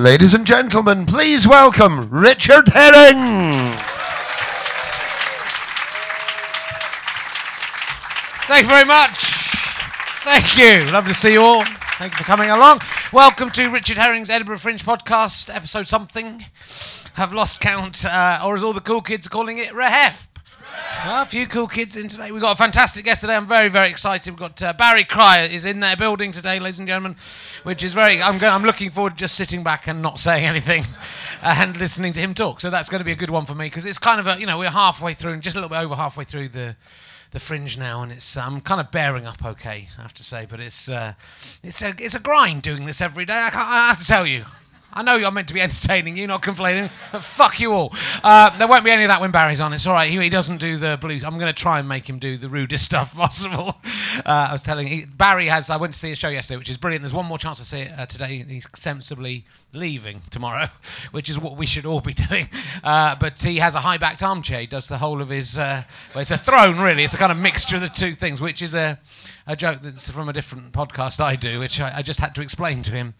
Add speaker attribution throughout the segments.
Speaker 1: Ladies and gentlemen, please welcome Richard Herring.
Speaker 2: Thank you very much. Thank you. Lovely to see you all. Thank you for coming along. Welcome to Richard Herring's Edinburgh Fringe podcast, episode something. Have lost count, uh, or as all the cool kids are calling it, Rehef. Well, a few cool kids in today. We've got a fantastic guest today. I'm very, very excited. We've got uh, Barry Cryer is in their building today, ladies and gentlemen, which is very. I'm, go- I'm looking forward to just sitting back and not saying anything and listening to him talk. So that's going to be a good one for me because it's kind of a, you know, we're halfway through, and just a little bit over halfway through the the fringe now, and it's I'm kind of bearing up okay, I have to say. But it's uh, it's a it's a grind doing this every day. I, I have to tell you. I know you're meant to be entertaining you, not complaining, but fuck you all. Uh, there won't be any of that when Barry's on. It's all right. He, he doesn't do the blues. I'm going to try and make him do the rudest stuff possible. Uh, I was telling he, Barry has. I went to see a show yesterday, which is brilliant. There's one more chance to see it uh, today. He's sensibly leaving tomorrow, which is what we should all be doing. Uh, but he has a high-backed armchair. He does the whole of his. Uh, well, it's a throne, really. It's a kind of mixture of the two things, which is a a joke that's from a different podcast I do, which I, I just had to explain to him.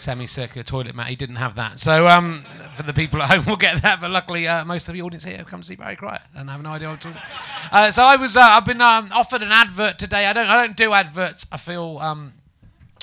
Speaker 2: Semicircular toilet mat. He didn't have that. So um, for the people at home, we'll get that. But luckily, uh, most of the audience here have come to see Barry Cryer and have no idea what I'm talking. Uh, so I was, uh, I've been um, offered an advert today. I don't, I don't do adverts. I feel. Um,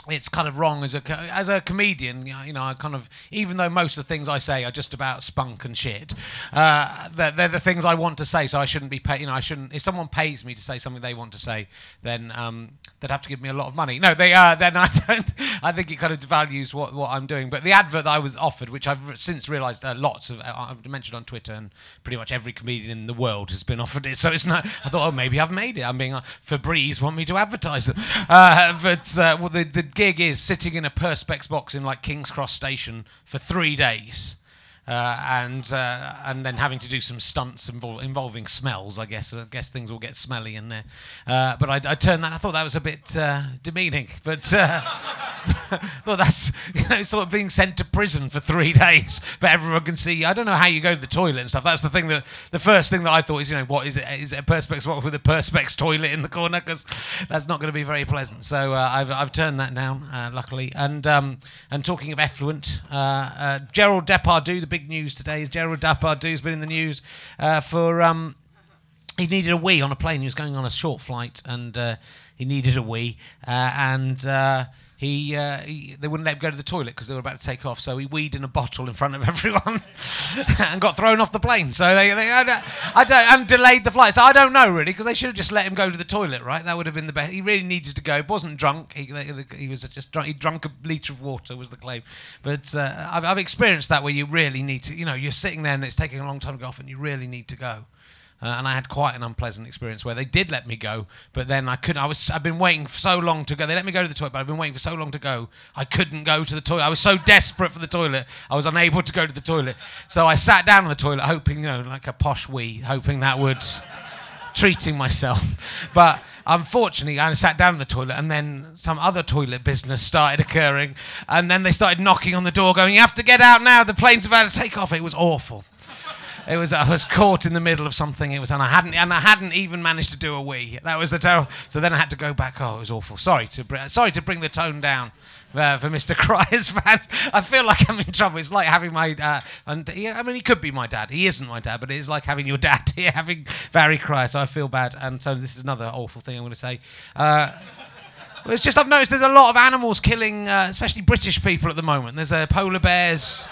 Speaker 2: it's kind of wrong as a as a comedian. You know, I kind of even though most of the things I say are just about spunk and shit, uh, they're, they're the things I want to say. So I shouldn't be pay. You know, I shouldn't. If someone pays me to say something they want to say, then um, they'd have to give me a lot of money. No, they uh, then I don't. I think it kind of devalues what, what I'm doing. But the advert that I was offered, which I've since realised uh, lots of, uh, I've mentioned on Twitter, and pretty much every comedian in the world has been offered it. So it's not. I thought, oh, maybe I've made it. I'm being uh, Febreze want me to advertise them. Uh, but uh, well, the the gig is sitting in a perspex box in like King's Cross Station for three days. Uh, and uh, and then having to do some stunts invol- involving smells. I guess I guess things will get smelly in there. Uh, but I, I turned that. I thought that was a bit uh, demeaning. But uh, well, that's you know sort of being sent to prison for three days, but everyone can see. I don't know how you go to the toilet and stuff. That's the thing that the first thing that I thought is you know what is it? Is it a perspex box with a perspex toilet in the corner? Because that's not going to be very pleasant. So uh, I've I've turned that down, luckily. And um, and talking of effluent, Gerald Depardieu, the big news today is Gerald Depardieu's been in the news uh, for um, he needed a wee on a plane. He was going on a short flight and uh, he needed a wee, uh, and uh, he, uh, he, they wouldn't let him go to the toilet because they were about to take off. So he weed in a bottle in front of everyone and got thrown off the plane. So they, they I don't, I don't, and delayed the flight. So I don't know really because they should have just let him go to the toilet, right? That would have been the best. He really needed to go. He wasn't drunk. He, he was just drunk. He drunk a liter of water was the claim. But uh, I've, I've experienced that where you really need to. You know, you're sitting there and it's taking a long time to go off, and you really need to go. Uh, and I had quite an unpleasant experience where they did let me go, but then I couldn't. I was. I've been waiting for so long to go. They let me go to the toilet, but I've been waiting for so long to go. I couldn't go to the toilet. I was so desperate for the toilet. I was unable to go to the toilet. So I sat down on the toilet, hoping, you know, like a posh wee, hoping that would treating myself. But unfortunately, I sat down in the toilet, and then some other toilet business started occurring, and then they started knocking on the door, going, "You have to get out now. The plane's about to take off." It was awful. It was I was caught in the middle of something. It was and I hadn't and I hadn't even managed to do a wee. That was the terrible. So then I had to go back. Oh, it was awful. Sorry to br- sorry to bring the tone down. Uh, for Mr. Cryer's fans, I feel like I'm in trouble. It's like having my uh, and I mean he could be my dad. He isn't my dad, but it's like having your dad here, having Barry Cryer. So I feel bad, and so this is another awful thing I'm going to say. Uh, it's just I've noticed there's a lot of animals killing, uh, especially British people at the moment. There's uh, polar bears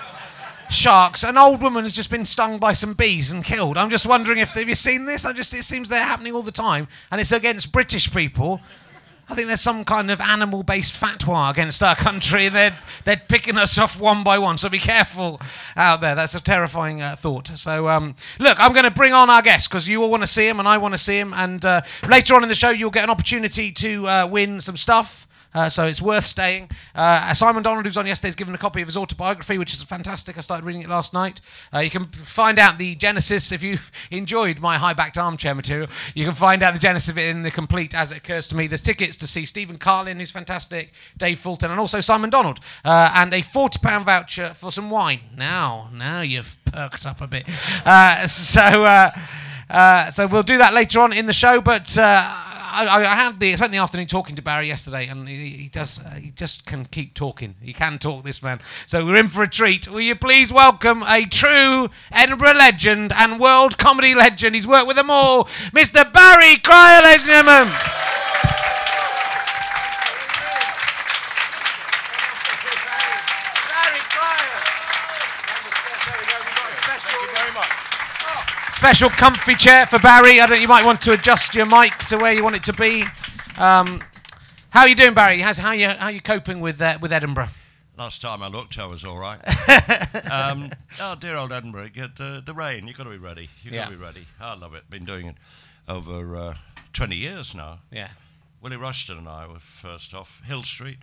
Speaker 2: sharks. An old woman has just been stung by some bees and killed. I'm just wondering if have you seen this? I just it seems they're happening all the time, and it's against British people. I think there's some kind of animal-based fatwa against our country. They're they're picking us off one by one. So be careful out there. That's a terrifying uh, thought. So um, look, I'm going to bring on our guest because you all want to see him and I want to see him. And uh, later on in the show, you'll get an opportunity to uh, win some stuff. Uh, so it's worth staying. Uh, Simon Donald, who's on yesterday, has given a copy of his autobiography, which is fantastic. I started reading it last night. Uh, you can find out the genesis if you've enjoyed my high-backed armchair material. You can find out the genesis of it in the complete as it occurs to me. There's tickets to see Stephen Carlin, who's fantastic, Dave Fulton, and also Simon Donald, uh, and a forty-pound voucher for some wine. Now, now you've perked up a bit. Uh, so. Uh, so we'll do that later on in the show, but I, I I had the I spent the afternoon talking to Barry yesterday, and he, he does uh, he just can keep talking. He can talk, this man. So we're in for a treat. Will you please welcome a true Edinburgh legend and world comedy legend? He's worked with them all, Mr. Barry Cryer, ladies and gentlemen. Special comfy chair for Barry. I don't. You might want to adjust your mic to where you want it to be. Um, how are you doing, Barry? How's, how you how you coping with uh, with Edinburgh?
Speaker 3: Last time I looked, I was all right. um, oh, dear old Edinburgh. Get uh, the rain. You've got to be ready. You've got to be ready. I love it. Been doing it over uh, 20 years now.
Speaker 2: Yeah.
Speaker 3: Willie Rushton and I were first off. Hill Street,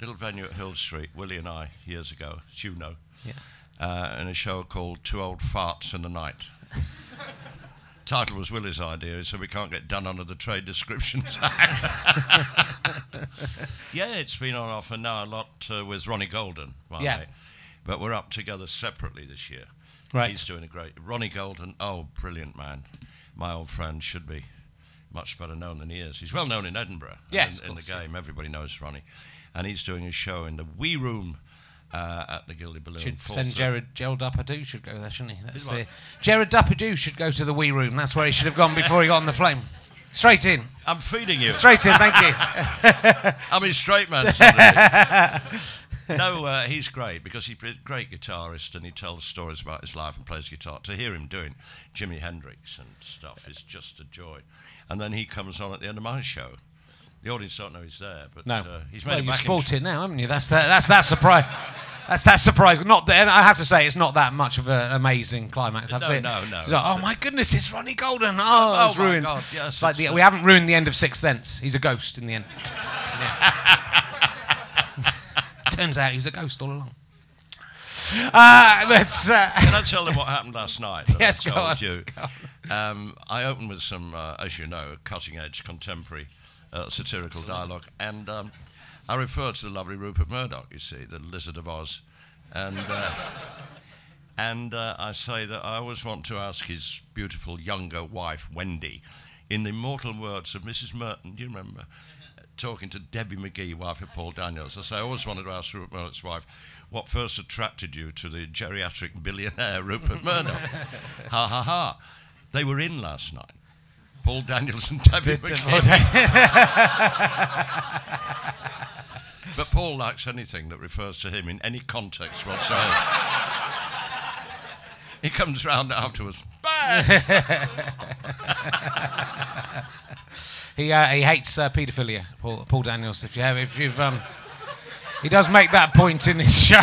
Speaker 3: little venue at Hill Street. Willie and I, years ago, as you know,
Speaker 2: Yeah.
Speaker 3: uh, in a show called Two Old Farts in the Night. Title was Willie's idea, so we can't get done under the Trade Descriptions yeah, it's been on offer now a lot uh, with Ronnie Golden, my
Speaker 2: Yeah.
Speaker 3: mate. But we're up together separately this year.
Speaker 2: Right.
Speaker 3: He's doing a great. Ronnie Golden, oh, brilliant man. My old friend should be much better known than he is. He's well known in Edinburgh.
Speaker 2: Yes,
Speaker 3: In, in the game, everybody knows Ronnie. And he's doing a show in the Wee Room uh, at the Gilded Balloon.
Speaker 2: Should send Jared Gerald Duppadoo should go there, shouldn't he? That's the? Jared Duppadoo should go to the wee room. That's where he should have gone before he got on the flame. Straight in.
Speaker 3: I'm feeding you.
Speaker 2: Straight in. Thank you.
Speaker 3: I'm his straight man. No, uh, he's great because he's a great guitarist and he tells stories about his life and plays guitar. To hear him doing Jimi Hendrix and stuff is just a joy. And then he comes on at the end of my show. The audience don't know he's there, but
Speaker 2: No.
Speaker 3: uh, he's made
Speaker 2: well,
Speaker 3: a
Speaker 2: you
Speaker 3: backing
Speaker 2: spoilt it now, haven't you? That's that. That's that surprise. That's that surprise. Not that I have to say, it's not that much of an amazing climax. I have to
Speaker 3: No,
Speaker 2: say,
Speaker 3: no, no,
Speaker 2: it's like, oh my goodness, it's Ronnie Golden. Oh,
Speaker 3: Oh
Speaker 2: it's ruined.
Speaker 3: God, yes,
Speaker 2: it's like the, we haven't ruined the end of Sixth Sense. He's a ghost in the end. Turns out he's a ghost all along. Uh, but uh,
Speaker 3: Can I tell them what happened last night?
Speaker 2: Yes,
Speaker 3: I
Speaker 2: go
Speaker 3: told
Speaker 2: on,
Speaker 3: you. Um, I opened with some, uh, as you know, cutting-edge contemporary uh, satirical dialogue, and um, I refer to the lovely Rupert Murdoch. You see, the Lizard of Oz, and uh, and uh, I say that I always want to ask his beautiful younger wife Wendy, in the immortal words of Mrs. Merton. Do you remember? Talking to Debbie McGee, wife of Paul Daniels, I say I always wanted to ask Rupert Murdoch's wife, what first attracted you to the geriatric billionaire Rupert Murdoch? ha ha ha! They were in last night. Paul Daniels and Debbie McGee. But Paul likes anything that refers to him in any context whatsoever. he comes round afterwards.
Speaker 2: He uh, he hates uh, paedophilia. Paul, Paul Daniels. If you have, if you've um, he does make that point in his show.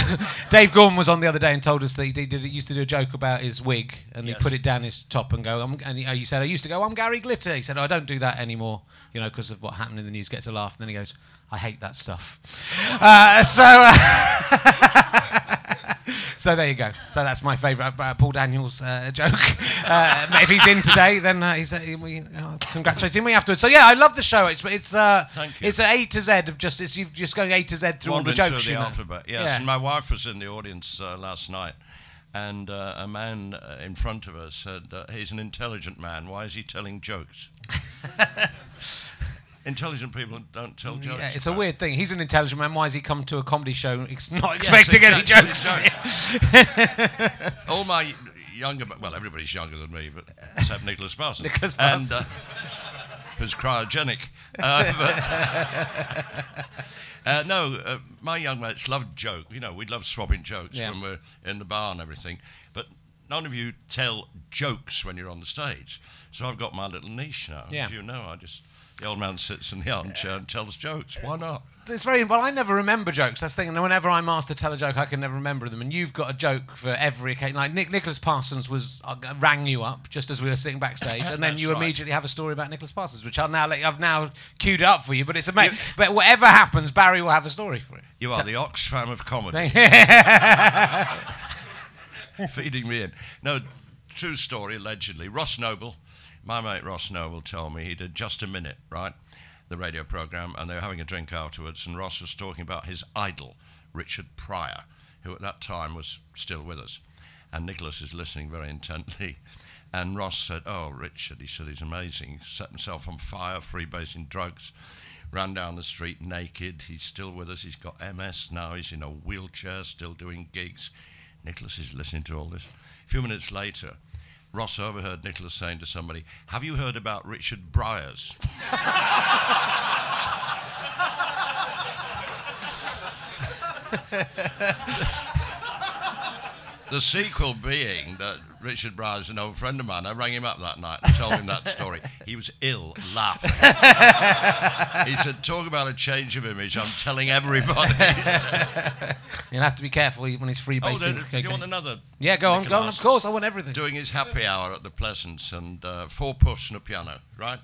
Speaker 2: Dave Gorman was on the other day and told us that he did, used to do a joke about his wig, and
Speaker 3: Yes.
Speaker 2: he put it down his top and go. I'm, and he, you said I used to go. I'm Gary Glitter. He said oh, I don't do that anymore. You know, because of what happened in the news. Gets a laugh. And then he goes, I hate that stuff. Uh, so. Uh, So there you go. So that's my favourite uh, Paul Daniels uh, joke. Uh, if he's in today, then uh, he's uh, we uh, congratulate him afterwards. So yeah, I love the show. It's it's uh, it's a A to Z of just it's you've just going A to Z through all the jokes.
Speaker 3: through the alphabet, yes.
Speaker 2: Yeah.
Speaker 3: And my wife was in the audience uh, last night, and uh, a man uh, in front of us said, uh, "He's an intelligent man. Why is he telling jokes?" Intelligent people don't tell jokes.
Speaker 2: Yeah, it's a weird thing. He's an intelligent man. Why has he come to a comedy show not
Speaker 3: Yes,
Speaker 2: expecting any
Speaker 3: exactly,
Speaker 2: jokes?
Speaker 3: All my younger, well, everybody's younger than me, but except Nicholas Parsons.
Speaker 2: Nicholas
Speaker 3: And, uh, who's cryogenic. Uh, but, uh, no, uh, my young mates love joke. You know, we love swapping jokes
Speaker 2: Yeah.
Speaker 3: when we're in the bar and everything. But none of you tell jokes when you're on the stage. So I've got my little niche now.
Speaker 2: Yeah.
Speaker 3: As you know, I just the old man sits in the armchair and tells jokes. Why not?
Speaker 2: It's very well. I never remember jokes. That's the thing. And whenever I'm asked to tell a joke, I can never remember them. And you've got a joke for every occasion. Like Nick, Nicholas Parsons was uh, rang you up just as we were sitting backstage, and then
Speaker 3: That's
Speaker 2: you
Speaker 3: right.
Speaker 2: immediately have a story about Nicholas Parsons, which I'll now let, I've now queued up for you. But it's amazing. But whatever happens, Barry will have a story for it.
Speaker 3: You are the Oxfam of comedy. feeding me in. No, true story, allegedly. Ross Noble, my mate Ross Noble told me he did just a minute, right? The radio program, and they were having a drink afterwards, and Ross was talking about his idol, Richard Pryor, who at that time was still with us. And Nicholas is listening very intently. And Ross said, "Oh, Richard," he said, "he's amazing. He set himself on fire, freebasing drugs." Ran down the street naked. He's still with us. He's got MS now. He's in a wheelchair, still doing gigs. Nicholas is listening to all this. A few minutes later, Ross overheard Nicholas saying to somebody, Have you heard about Richard Briers? the sequel being that Richard is an old friend of mine. I rang him up that night and told him that story. He was ill, laughing. he said, Talk about a change of image. I'm telling everybody.
Speaker 2: You'll have to be careful when he's free
Speaker 3: oh,
Speaker 2: basing.
Speaker 3: do you want another?
Speaker 2: yeah, go on, go on. Of course, I want everything.
Speaker 3: doing his happy hour at the Pleasance and uh, four poofs and a piano, right?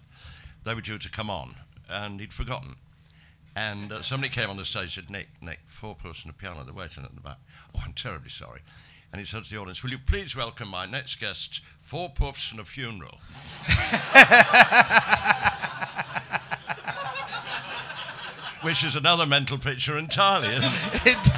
Speaker 3: They were due to come on, and he'd forgotten. And uh, somebody came on the stage and said, Nick, Nick, four poofs and a piano, they're waiting at the back. Oh, I'm terribly sorry. And he said to the audience, Will you please welcome my next guests, four puffs and a funeral? Which is another mental picture entirely, isn't it?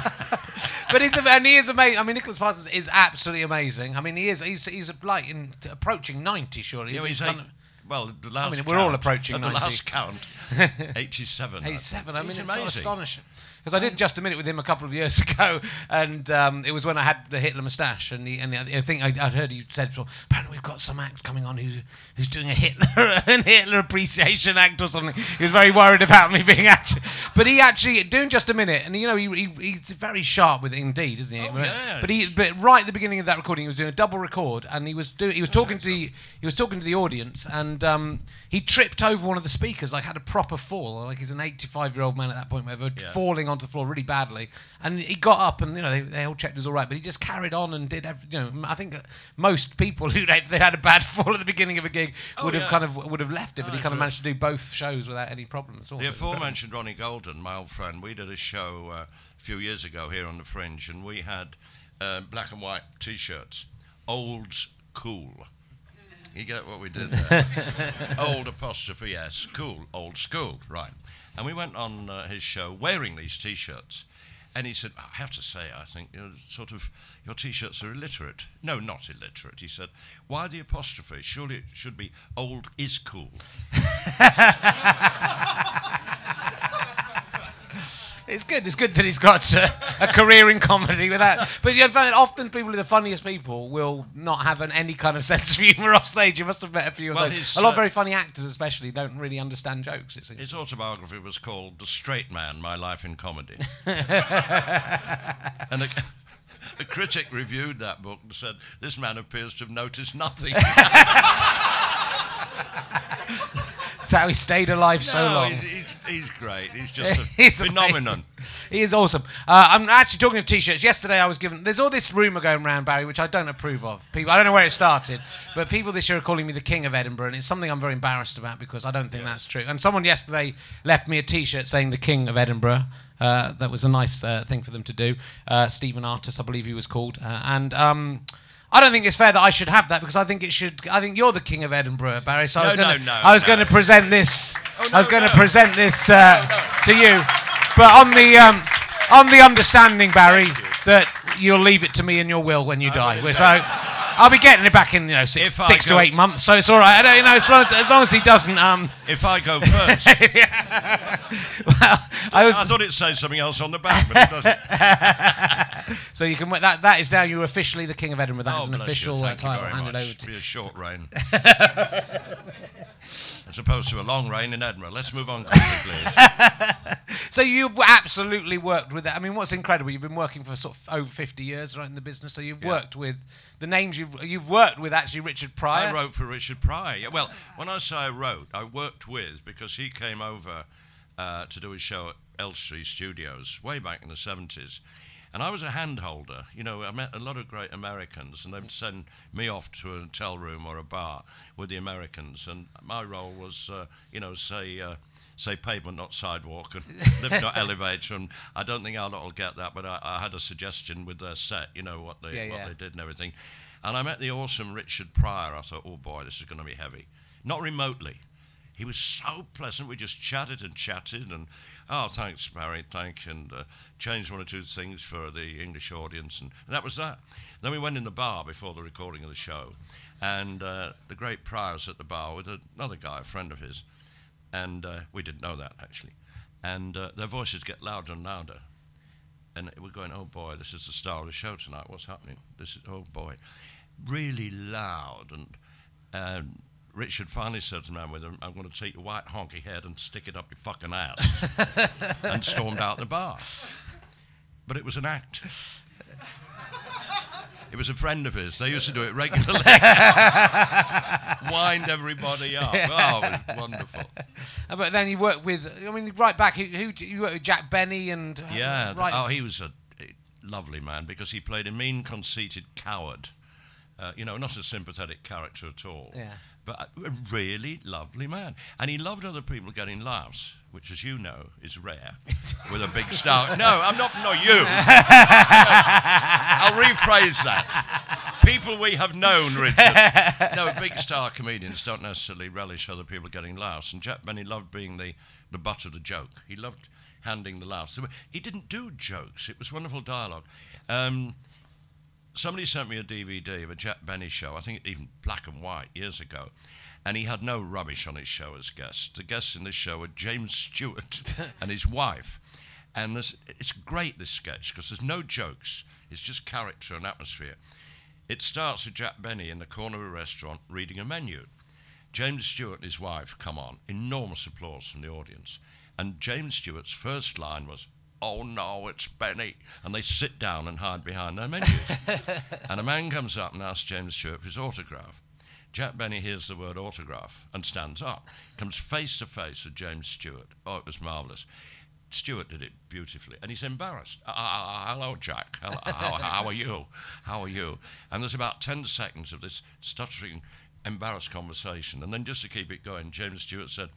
Speaker 2: but he's and he is amazing. I mean, Nicholas Parsons is absolutely amazing. I mean, he is. He's he's like in, approaching ninety, surely.
Speaker 3: Yeah, he's
Speaker 2: kind
Speaker 3: eight-
Speaker 2: of-
Speaker 3: well, the last
Speaker 2: mean, we're all approaching
Speaker 3: at the last count, 87. I
Speaker 2: 87.
Speaker 3: think.
Speaker 2: I mean, it's so astonishing. Because I did just a minute with him a couple of years ago, and um, it was when I had the Hitler moustache, and, he, and I think I, I'd heard you said, "Well, apparently we've got some act coming on who's who's doing a Hitler an Hitler appreciation act or something." He was very worried about me being actually, but he actually doing just a minute, and you know he, he he's very sharp with it indeed, isn't he?
Speaker 3: Oh,
Speaker 2: but,
Speaker 3: yeah,
Speaker 2: but he but right at the beginning of that recording, he was doing a double record, and he was doing he was talking to the he was talking to the audience, and um, he tripped over one of the speakers, like had a proper fall, like he's an 85 year old man at that point, whatever,
Speaker 3: Yeah.
Speaker 2: falling onto the floor really badly, and he got up, and you know they, they all checked it was all right, but he just carried on and did every, you know I think most people who if they had a bad fall at the beginning of a gig
Speaker 3: Oh,
Speaker 2: would have
Speaker 3: yeah.
Speaker 2: kind of would have left it, but
Speaker 3: Oh,
Speaker 2: he kind of managed to do both shows without any problem at all.
Speaker 3: The
Speaker 2: so it was incredible.
Speaker 3: aforementioned Ronnie Golden, my old friend, we did a show uh, a few years ago here on the Fringe, and we had uh, black and white T-shirts, old's cool. You get what we did there? old apostrophe s, cool, old school, right? And we went on uh, his show wearing these T-shirts, and he said, "I have to say, I think you're sort of your T-shirts are illiterate." No, not illiterate. He said, "Why the apostrophe? Surely it should be old is cool."
Speaker 2: It's good. It's good that he's got uh, a career in comedy with that. But you often people who are the funniest people will not have an, any kind of sense of humour off stage. You must have met a few of
Speaker 3: Well,
Speaker 2: those. A lot of
Speaker 3: uh,
Speaker 2: very funny actors, especially, don't really understand jokes. It.
Speaker 3: His autobiography was called The Straight Man My Life in Comedy. and a, a critic reviewed that book and said, This man appears to have noticed nothing.
Speaker 2: That's how he stayed alive so long.
Speaker 3: He's, he's, he's great. He's just a
Speaker 2: He's
Speaker 3: phenomenon.
Speaker 2: amazing. He is awesome. Uh, I'm actually talking of t-shirts. Yesterday, I was given. There's all this rumor going around, Barry, which I don't approve of. People, I don't know where it started, but people this year are calling me the king of Edinburgh, and it's something I'm very embarrassed about because I don't think that's true. And someone yesterday left me a T-shirt saying the king of Edinburgh. Uh, that was a nice uh, thing for them to do. Uh, Stephen Artis, I believe he was called, uh, and. Um, I don't think it's fair that I should have that because I think it should. I think you're the king of Edinburgh, Barry. So I was going to.
Speaker 3: no, no,
Speaker 2: I was
Speaker 3: no.
Speaker 2: going to present this.
Speaker 3: Oh,
Speaker 2: I was going to
Speaker 3: no.
Speaker 2: present this uh, to you, but on the um, on the understanding, Barry, that you'll leave it to me in your will when you die.
Speaker 3: will
Speaker 2: So I'll be getting it back in you know six, six to
Speaker 3: go-
Speaker 2: eight months. So it's all right. I don't, you know, as long, as long as he doesn't. Um,
Speaker 3: If I go first,
Speaker 2: well, I was.
Speaker 3: I thought it said something else on the back, but it doesn't.
Speaker 2: So you can. That that is now you're officially the king of Edinburgh. That is
Speaker 3: Oh,
Speaker 2: an
Speaker 3: bless you.
Speaker 2: official uh,
Speaker 3: Thank you
Speaker 2: title
Speaker 3: very
Speaker 2: handed
Speaker 3: much.
Speaker 2: over to.
Speaker 3: Be a short reign. As opposed to a long reign in Edinburgh. Let's move on quickly, please.
Speaker 2: So you've absolutely worked with that. I mean, what's incredible? You've been working for sort of over 50 years, right, in the business. So you've
Speaker 3: Yeah.
Speaker 2: worked with the names you've you've worked with. Actually, Richard Pryor.
Speaker 3: I wrote for Richard Pryor. Yeah, well, when I say I wrote, I worked with because he came over uh, to do his show at Elstree Studios way back in the 70s. And I was a handholder. You know, I met a lot of great Americans, and they'd send me off to a hotel room or a bar with the Americans. And my role was, uh, you know, say, uh, say pavement, not sidewalk, and lift, not elevator. And I don't think our lot will get that, but I, I had a suggestion with their set, you know, what they,
Speaker 2: Yeah,
Speaker 3: what
Speaker 2: yeah.
Speaker 3: they did and everything. And I met the awesome Richard Pryor. I thought, oh boy, this is going to be heavy. Not remotely. He was so pleasant. We just chatted and chatted, and oh, thanks, Barry, thank, you," and uh, changed one or two things for the English audience, and, and that was that. Then we went in the bar before the recording of the show, and uh, the great Pryor's at the bar with another guy, a friend of his, and uh, we didn't know that actually, and uh, their voices get louder and louder, and we're going, oh boy, this is the star of the show tonight. What's happening? This is oh boy, really loud, and and Richard finally said to the man with him, I'm going to take your white honky head and stick it up your fucking ass, and stormed out the bar. But it was an act. It was a friend of his. They used to do it regularly. Wind everybody up. Oh, it was wonderful.
Speaker 2: Uh, But then you worked with, I mean, right back, who, who you worked with Jack Benny and. uh,
Speaker 3: Yeah.
Speaker 2: Right.
Speaker 3: Oh, he was a, a lovely man because he played a mean, conceited coward. Uh, you know, not a sympathetic character at all.
Speaker 2: Yeah.
Speaker 3: But a a really lovely man. And he loved other people getting laughs, which, as you know, is rare with a big star. No, I'm not, not you. I'll rephrase that. People we have known, Richard. No, big star comedians don't necessarily relish other people getting laughs. And Jack Benny loved being the, the butt of the joke. He loved handing the laughs. He didn't do jokes, it was wonderful dialogue. Um, somebody sent me a DVD of a Jack Benny show, I think even black and white, years ago. And he had no rubbish on his show as guests. The guests in this show were James Stewart and his wife. And this, it's great, this sketch, because there's no jokes. It's just character and atmosphere. It starts with Jack Benny in the corner of a restaurant reading a menu. James Stewart and his wife come on. Enormous applause from the audience. And James Stewart's first line was, Oh no, it's Benny. And they sit down and hide behind their menus. and a man comes up and asks James Stewart for his autograph. Jack Benny hears the word autograph and stands up, comes face to face with James Stewart. Oh, it was marvellous. Stewart did it beautifully, and he's embarrassed. Uh, uh, hello, Jack. Hello, how, how are you? How are you? And there's about 10 seconds of this stuttering, embarrassed conversation. And then, just to keep it going, James Stewart said,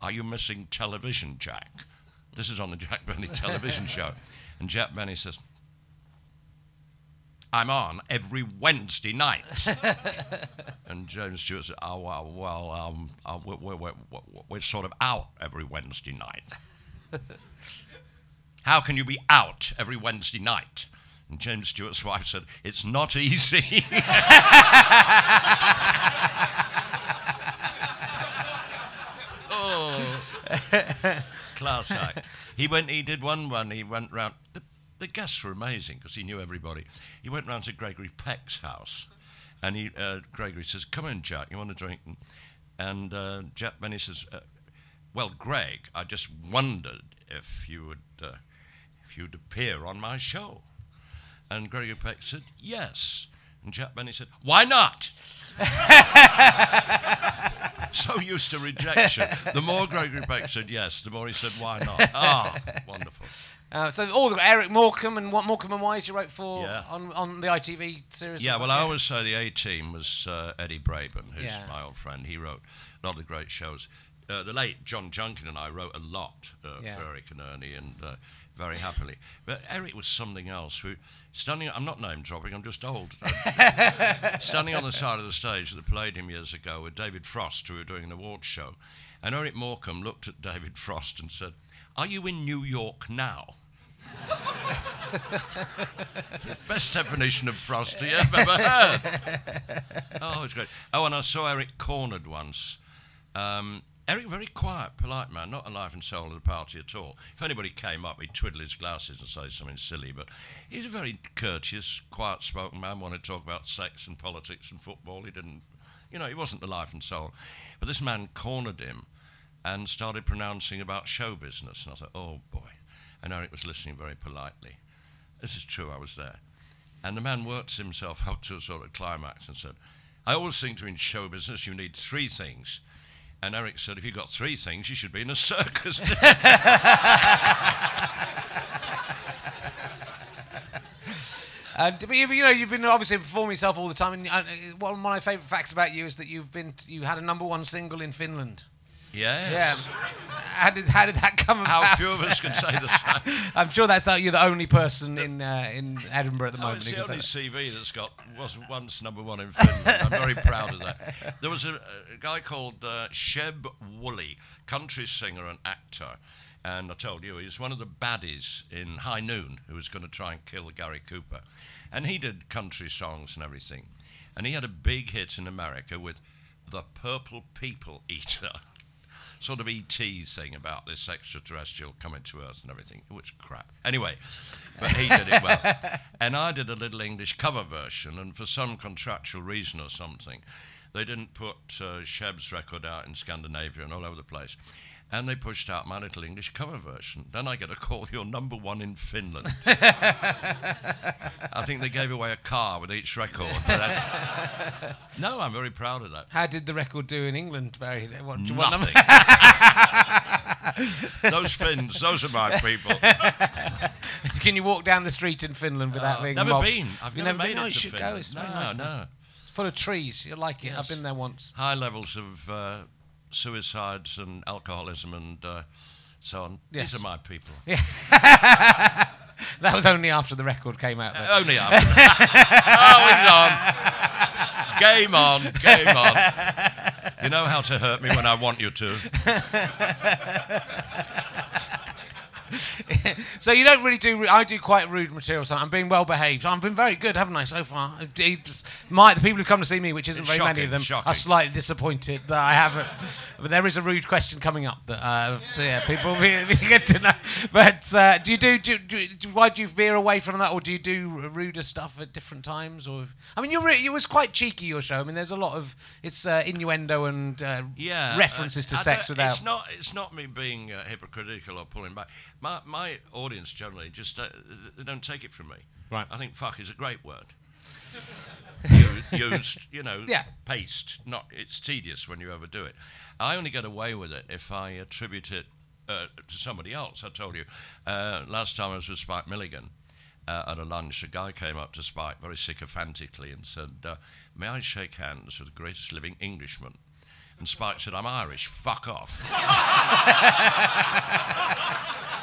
Speaker 3: Are you missing television, Jack? This is on the Jack Benny television show. And Jack Benny says, I'm on every Wednesday night. and James Stewart said, Oh, well, well um, uh, we're, we're, we're, we're sort of out every Wednesday night. How can you be out every Wednesday night? And James Stewart's wife said, It's not easy. oh, class act. He went. He did one run. He went round. The, the guests were amazing because he knew everybody. He went round to Gregory Peck's house, and he uh, Gregory says, "Come in, Jack. You want a drink?" And, and uh, Jack Benny says, uh, "Well, Greg, I just wondered if you would uh, if you'd appear on my show." And Gregory Peck said, "Yes." And Jack Benny said, "Why not?" so used to rejection. The more Gregory Peck said yes, the more he said, "Why not?" Ah, wonderful.
Speaker 2: Uh, so all the Eric Morecambe and what Morecambe and Wise you wrote for
Speaker 3: Yeah.
Speaker 2: on, on the ITV series.
Speaker 3: Yeah, well, I always say the A team was uh, Eddie Braben, who's
Speaker 2: Yeah.
Speaker 3: my old friend. He wrote a lot of great shows. Uh, the late John Junkin and I wrote a lot uh,
Speaker 2: Yeah.
Speaker 3: for Eric and Ernie, and uh, very happily. But Eric was something else. Who standing, I'm not name dropping. I'm just old. standing on the side of the stage at the Palladium years ago with David Frost, who were doing an awards show, and Eric Morecambe looked at David Frost and said, "Are you in New York now?" Best definition of frosty I've ever heard. Oh, it's great. Oh, and I saw Eric cornered once. Um, Eric, very quiet, polite man, not a life and soul of the party at all. If anybody came up, he'd twiddle his glasses and say something silly, but he's a very courteous, quiet spoken man, wanted to talk about sex and politics and football. He didn't, you know, he wasn't the life and soul. But this man cornered him and started pronouncing about show business. And I thought, oh boy. And Eric was listening very politely. This is true, I was there. And the man worked himself up to a sort of climax and said, I always think to in show business you need three things. And Eric said, if you've got three things, you should be in a circus.
Speaker 2: And but you, you know you've been obviously performing yourself all the time. And uh, one of my favourite facts about you is that you've been you had a number one single in Finland.
Speaker 3: Yes.
Speaker 2: Yeah. How did how did that come about?
Speaker 3: How few of us can say the same.
Speaker 2: I'm sure that's not you're the only person in uh, in Edinburgh at the
Speaker 3: Oh,
Speaker 2: moment.
Speaker 3: it's the only CV that's got was once number one in Finland. I'm very proud of that. There was a, a guy called uh, Sheb Wooley, country singer and actor, and I told you he's one of the baddies in High Noon who was going to try and kill Gary Cooper, and he did country songs and everything. and he had a big hit in America with the Purple People Eater. Sort of ET thing about this extraterrestrial coming to Earth and everything, which crap. Anyway, but he did it well. And I did a little English cover version, and for some contractual reason or something, they didn't put uh, Sheb's record out in Scandinavia and all over the place. And they pushed out my little English cover version. Then I get a call, you're number one in Finland. I think they gave away a car with each record. but no, I'm very proud of that.
Speaker 2: How did the record do in England, Barry? What, do you want
Speaker 3: Nothing. those Finns, those are my people.
Speaker 2: Can you walk down the street in Finland without
Speaker 3: Uh,
Speaker 2: being
Speaker 3: never
Speaker 2: mobbed?
Speaker 3: been. I've
Speaker 2: You've
Speaker 3: never,
Speaker 2: never
Speaker 3: made
Speaker 2: been? Oh,
Speaker 3: it
Speaker 2: you
Speaker 3: to
Speaker 2: should go.
Speaker 3: Finland.
Speaker 2: It's very
Speaker 3: no,
Speaker 2: nice there.
Speaker 3: no.
Speaker 2: Full of trees. You like it.
Speaker 3: Yes.
Speaker 2: I've been there once.
Speaker 3: High levels of uh, suicides and alcoholism and uh, so on.
Speaker 2: Yes.
Speaker 3: These are my people. Yeah.
Speaker 2: That was only after the record came out. Though.
Speaker 3: Only after. oh, he's on. Game on. Game on. You know how to hurt me when I want you to.
Speaker 2: So you don't really do. I do quite rude material. So I'm being well behaved. I've been very good, haven't I, so far? My the people who come to see me, which isn't very many of them,
Speaker 3: shocking.
Speaker 2: are slightly disappointed that I haven't. But there is a rude question coming up that uh, yeah, people will be, good to know. But uh, do you do, do, do? Why do you veer away from that, or do you do ruder stuff at different times? Or I mean, you're re- it was quite cheeky your show. I mean, there's a lot of it's uh, innuendo and uh,
Speaker 3: Yeah.
Speaker 2: references to sex without.
Speaker 3: It's not. It's not me being uh, hypocritical or pulling back. My my audience generally just uh, they don't take it from me.
Speaker 2: Right.
Speaker 3: I think fuck is a great word. U- used, you know,
Speaker 2: Yeah.
Speaker 3: paste. Not. It's tedious when you overdo it. I only get away with it if I attribute it uh, to somebody else. I told you uh, last time I was with Spike Milligan. Uh, at a lunch, a guy came up to Spike very sycophantically and said, uh, May I shake hands with the greatest living Englishman? And Spike said, I'm Irish, fuck off.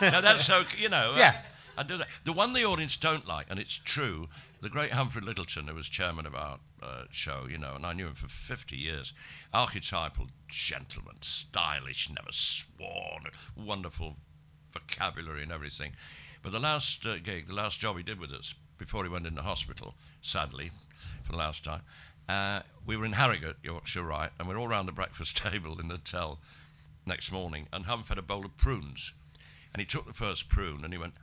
Speaker 3: now that's okay, you know. uh,
Speaker 2: Yeah.
Speaker 3: I do that. The one the audience don't like, and it's true, the great Humphrey Lyttelton, who was chairman of our uh, show, you know, and I knew him for 50 years, archetypal gentleman, stylish, never sworn, wonderful vocabulary and everything. But the last uh, gig, the last job he did with us, before he went into hospital, sadly, for the last time, uh, we were in Harrogate, Yorkshire, right, and we are all round the breakfast table in the hotel next morning, and Humph had a bowl of prunes. And he took the first prune and he went,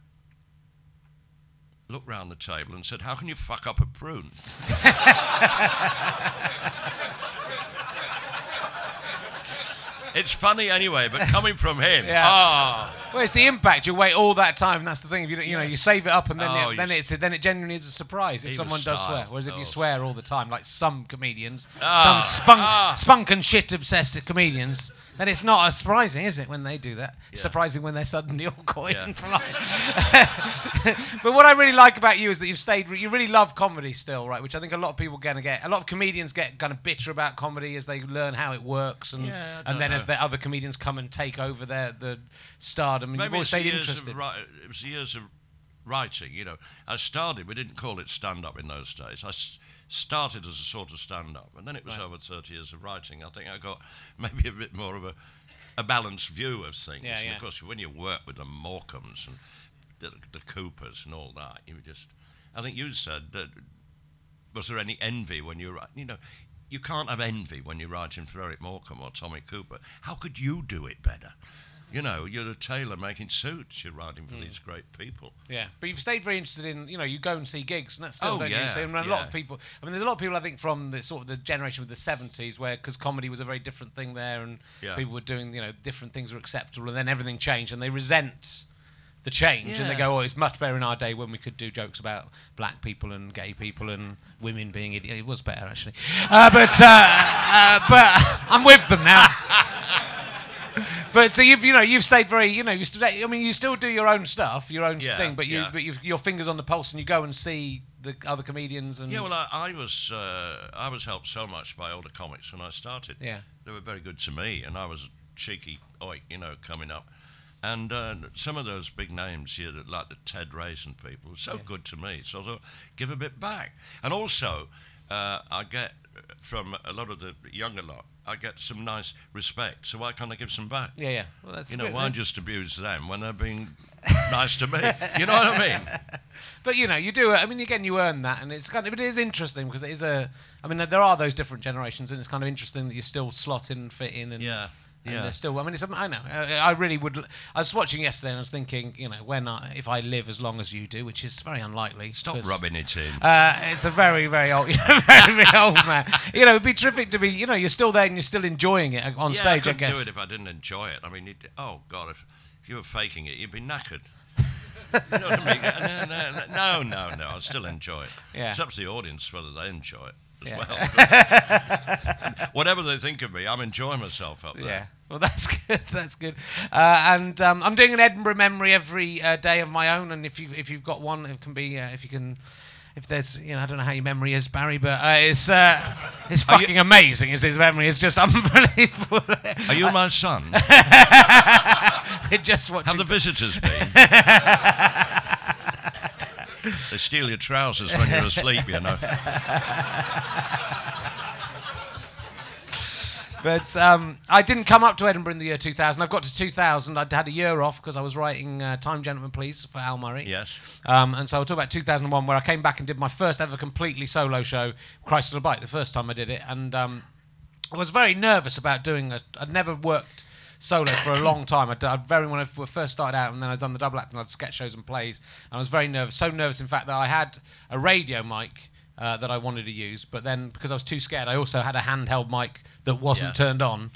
Speaker 3: looked round the table and said, How can you fuck up a prune? it's funny anyway, but coming from him,
Speaker 2: Yeah.
Speaker 3: ah,
Speaker 2: Well, it's the impact. You wait all that time. And that's the thing. If you, don't- you know, you save it up, and then
Speaker 3: Oh,
Speaker 2: it, then it's then it genuinely is a surprise if
Speaker 3: He
Speaker 2: someone
Speaker 3: was
Speaker 2: does swear. Whereas if you
Speaker 3: Oh.
Speaker 2: swear all the time, like some comedians,
Speaker 3: Ah,
Speaker 2: some spunk,
Speaker 3: ah.
Speaker 2: spunk and shit obsessed comedians, then it's not as surprising, is it, when they do that? It's
Speaker 3: Yeah.
Speaker 2: surprising when they're suddenly all quiet
Speaker 3: Yeah.
Speaker 2: and polite. but what I really like about you is that you've stayed. You really love comedy still, right? Which I think a lot of people gonna get. A lot of comedians get kind of bitter about comedy as they learn how it works, and
Speaker 3: Yeah, I don't
Speaker 2: and then as
Speaker 3: know.
Speaker 2: the other comedians come and take over their the stardom, and you've
Speaker 3: maybe
Speaker 2: always
Speaker 3: years
Speaker 2: interested.
Speaker 3: of ri- it was years of writing. You know, I started. We didn't call it stand up in those days. I s- started as a sort of stand up, and then it was over thirty years of writing. I think I got maybe a bit more of a a balanced view of things.
Speaker 2: Yeah,
Speaker 3: and
Speaker 2: yeah.
Speaker 3: of course, when you work with the Morecambes and the, the Coopers and all that, you just. I think you said that. Was there any envy when you write? You know, you can't have envy when you're writing for Eric Morecambe or Tommy Cooper. How could you do it better? You know, you're a tailor making suits. You're writing for these great people.
Speaker 2: Yeah, but you've stayed very interested in, you know, you go and see gigs, and that's still,
Speaker 3: Oh,
Speaker 2: don't you?
Speaker 3: yeah,
Speaker 2: So, and a lot of people, I mean, there's a lot of people, I think, from the sort of the generation of the 70s, where, because comedy was a very different thing there, and
Speaker 3: Yeah.
Speaker 2: people were doing, you know, different things were acceptable, and then everything changed, and they resent the change, and they go, oh, it's much better in our day when we could do jokes about black people and gay people and women being idiots. It was better, actually. Uh, but, uh, uh, but I'm with them now. But so you've you know you've stayed very you know you stay, I mean you still do your own stuff your own
Speaker 3: Yeah,
Speaker 2: thing but you
Speaker 3: yeah.
Speaker 2: but you've your fingers on the pulse and you go and see the other comedians and
Speaker 3: Yeah, well, I, I was uh, I was helped so much by older comics when I started.
Speaker 2: Yeah.
Speaker 3: they were very good to me, and I was a cheeky oik, you know, coming up. And uh, some of those big names here, that like the Ted Raisin people, were so good to me. So I thought, give a bit back. And also, uh, I get from a lot of the younger lot, I get some nice respect. So why can't I give some back?
Speaker 2: yeah yeah well, that's
Speaker 3: You know, why just abuse them when they're being nice to me? You know what I mean?
Speaker 2: but you know, you do. I mean, again, you earn that, and it's kind of it is interesting because it is a. I mean, there are those different generations, and it's kind of interesting that you still slot in and fit in, and
Speaker 3: Yeah,
Speaker 2: and
Speaker 3: yeah.
Speaker 2: they're still. I mean, it's. I know. I, I really would. I was watching yesterday, and I was thinking, you know, when I, if I live as long as you do, which is very unlikely.
Speaker 3: Stop rubbing it in.
Speaker 2: uh, it's a very, very old, very, very old man. You know, it'd be terrific to be. You know, you're still there and you're still enjoying it on
Speaker 3: yeah,
Speaker 2: stage.
Speaker 3: I
Speaker 2: I, guess.
Speaker 3: do it if I didn't enjoy it. I mean, it, oh God, if, if you were faking it, you'd be knackered. you know what I mean? No, no, no, no, no. I still enjoy it.
Speaker 2: Yeah.
Speaker 3: It's up to the audience whether they enjoy it as
Speaker 2: Yeah.
Speaker 3: well. Whatever they think of me, I'm enjoying myself up there.
Speaker 2: Yeah. Well, that's good. That's good. Uh, and um, I'm doing an Edinburgh memory every uh, day of my own. And if you if you've got one, it can be uh, if you can. If there's, you know, I don't know how your memory is, Barry, but uh, it's uh, it's
Speaker 3: Are you-
Speaker 2: fucking amazing. Is his memory? It's just unbelievable.
Speaker 3: Are you my son?
Speaker 2: it just what
Speaker 3: Have the visitors been? They steal your trousers when you're asleep, you know.
Speaker 2: But um, I didn't come up to Edinburgh in the year 2000. I've got to 2000. I'd had a year off because I was writing uh, Time Gentlemen Please for Al Murray.
Speaker 3: Yes.
Speaker 2: Um, and so I'll talk about 2001, where I came back and did my first ever completely solo show, Christ on a Bike, the first time I did it. And um, I was very nervous about doing it. I'd never worked solo for a long time. I'd, I'd very when I first started out, and then I'd done the double act and I'd sketch shows and plays. And I was very nervous, so nervous, in fact, that I had a radio mic. Uh, that I wanted to use, but then because I was too scared, I also had a handheld mic that wasn't
Speaker 3: Yeah.
Speaker 2: turned on.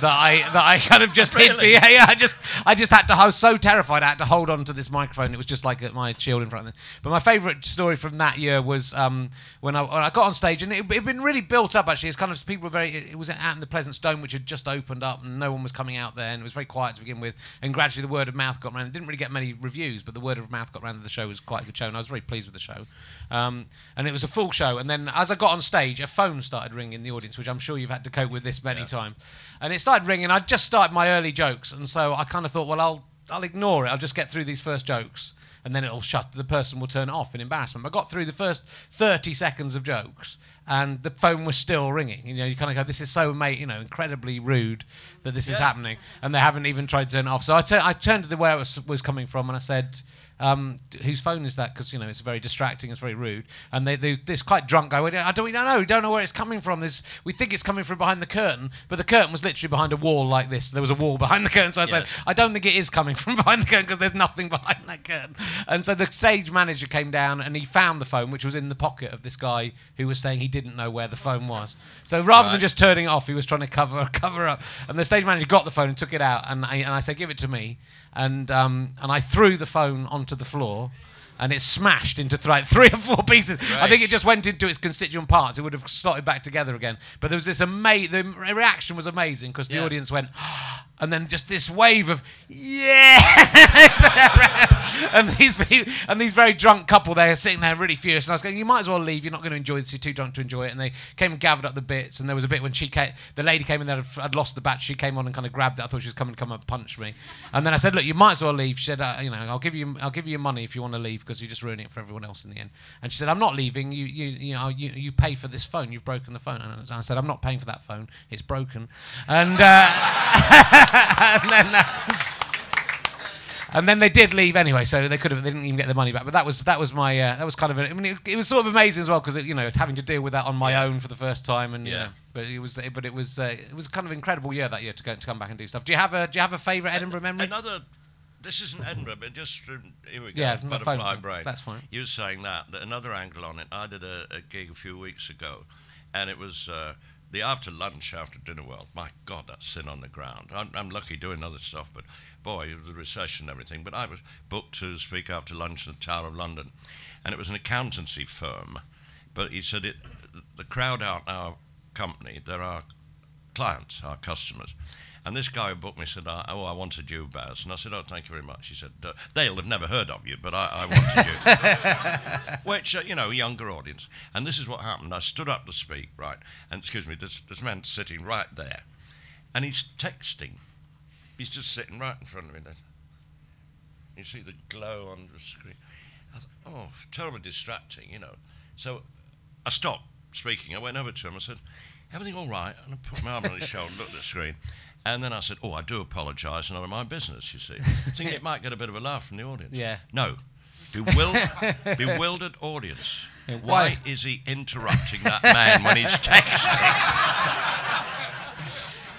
Speaker 2: That I that I kind of just hit the
Speaker 3: Really?
Speaker 2: yeah, yeah I just I just had to I was so terrified I had to hold on to this microphone. It was just like my shield in front of me. But my favourite story from that year was um, when, I, when I got on stage and it had been really built up actually. It's kind of people were very it, it was out in the Pleasance Dome, which had just opened up and no one was coming out there and it was very quiet to begin with. And gradually the word of mouth got around. It didn't really get many reviews but the word of mouth got around that the show was quite a good show and I was very pleased with the show. Um, and it was a full show. And then as I got on stage a phone started ringing in the audience which I'm sure you've had to cope with this many times and it started ringing. I'd just started my early jokes. And so I kind of thought well I'll I'll ignore it. I'll just get through these first jokes. And then it'll shut the person will turn it off in embarrassment. I got through the first 30 seconds of jokes and the phone was still ringing. You know you kind of go this is so mate you know incredibly rude that this is happening. And they haven't even tried to turn it off. So I turned to the where it was, was coming from and I said um, whose phone is that? Because you know it's very distracting. It's very rude. And they, they this quite drunk guy. went, I don't, we don't know. We don't know where it's coming from. This we think it's coming from behind the curtain, but the curtain was literally behind a wall like this. There was a wall behind the curtain. So I said, I don't think it is coming from behind the curtain because there's nothing behind that curtain. And so the stage manager came down and he found the phone, which was in the pocket of this guy who was saying he didn't know where the phone was. So rather than just turning it off, he was trying to cover cover up. And the stage manager got the phone and took it out, and I, and I said, "Give it to me." And um, and I threw the phone onto the floor. And it smashed into th- like three or four pieces. I think it just went into its constituent parts. It would have slotted back together again. But there was this amazing. The reaction was amazing because the
Speaker 3: Yeah.
Speaker 2: audience went, and then just this wave of yeah, and these and these very drunk couple there sitting there really furious. And I was going, you might as well leave. You're not going to enjoy this. You're too drunk to enjoy it. And they came and gathered up the bits. And there was a bit when she came, the lady came in there, had lost the batch. She came on and kind of grabbed it. I thought she was coming to come and punch me. And then I said, look, you might as well leave. She said, uh, you know, I'll give you, I'll give you money if you want to leave because you're just ruining it for everyone else in the end. And she said, I'm not leaving. You, you, you know, you, you pay for this phone. You've broken the phone. And I said, I'm not paying for that phone. It's broken. And. Uh, and then, uh, and then they did leave anyway, so they could have they didn't even get the money back. But that was that was my uh, that was kind of a, I mean it, it was sort of amazing as well because you know having to deal with that on my own for the first time and you
Speaker 3: Yeah.
Speaker 2: know, but it was but it was uh, it was kind of incredible year that year to go to come back and do stuff. Do you have a do you have a favourite Edinburgh memory?
Speaker 3: Another. This isn't Edinburgh, but just from, here we go.
Speaker 2: Yeah,
Speaker 3: butterfly
Speaker 2: phone.
Speaker 3: brain.
Speaker 2: That's fine.
Speaker 3: You were saying that, that another angle on it. I did a, a gig a few weeks ago, and it was uh, the after lunch, after dinner world. My God, that's sin on the ground. I'm, I'm lucky doing other stuff, but boy, the recession and everything. But I was booked to speak after lunch in the Tower of London, and it was an accountancy firm. But he said it, the crowd out our company, there are clients, our customers. And this guy who booked me said, "Oh, I wanted you, Baz." And I said, "Oh, thank you very much." He said, "Uh, "They'll have never heard of you, but I, I wanted you." Which, uh, you know, younger audience. And this is what happened. I stood up to speak, right? And excuse me, this, this man sitting right there, and he's texting. He's just sitting right in front of me. You see the glow on the screen. I thought, oh, terribly distracting, you know. So I stopped speaking. I went over to him. I said, everything all right? And I put my arm on his shoulder, and looked at the screen. And then I said, oh, I do apologise, none of my business, you see. Thinking it might get a bit of a laugh from the audience.
Speaker 2: Yeah.
Speaker 3: No. Bewil- bewildered audience.
Speaker 2: why?
Speaker 3: Why is he interrupting that man when he's texting?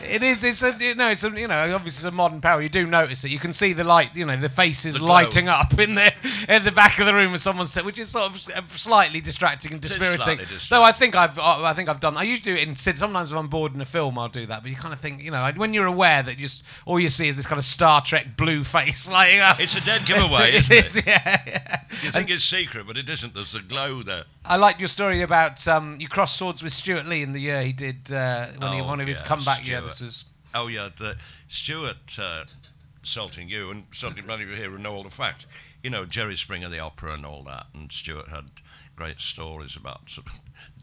Speaker 2: It is. It's a. You know. It's a. You know. Obviously, it's a modern power. You do notice it. You can see the light. You know, the faces
Speaker 3: The
Speaker 2: lighting up in the in the back of the room as someone's which is sort of uh, slightly distracting and dispiriting. Though I think I've. uh, I think I've done. I usually do it in. Sometimes when I'm bored in a film, I'll do that. But you kind of think. You know, when you're aware that just all you see is this kind of Star Trek blue face lighting up.
Speaker 3: It's a dead giveaway, isn't
Speaker 2: it is,
Speaker 3: it?
Speaker 2: Yeah, yeah.
Speaker 3: You think it's secret, but it isn't. There's a glow there.
Speaker 2: I liked your story about um, you crossed swords with Stewart Lee in the year he did uh, when he
Speaker 3: Oh,
Speaker 2: one of his
Speaker 3: yeah,
Speaker 2: comeback year.
Speaker 3: Stewart.
Speaker 2: This was
Speaker 3: Oh yeah, the Stewart uh, insulting you and insulting many of you here who know all the facts. You know Jerry Springer, the opera, and all that. And Stewart had great stories about sort of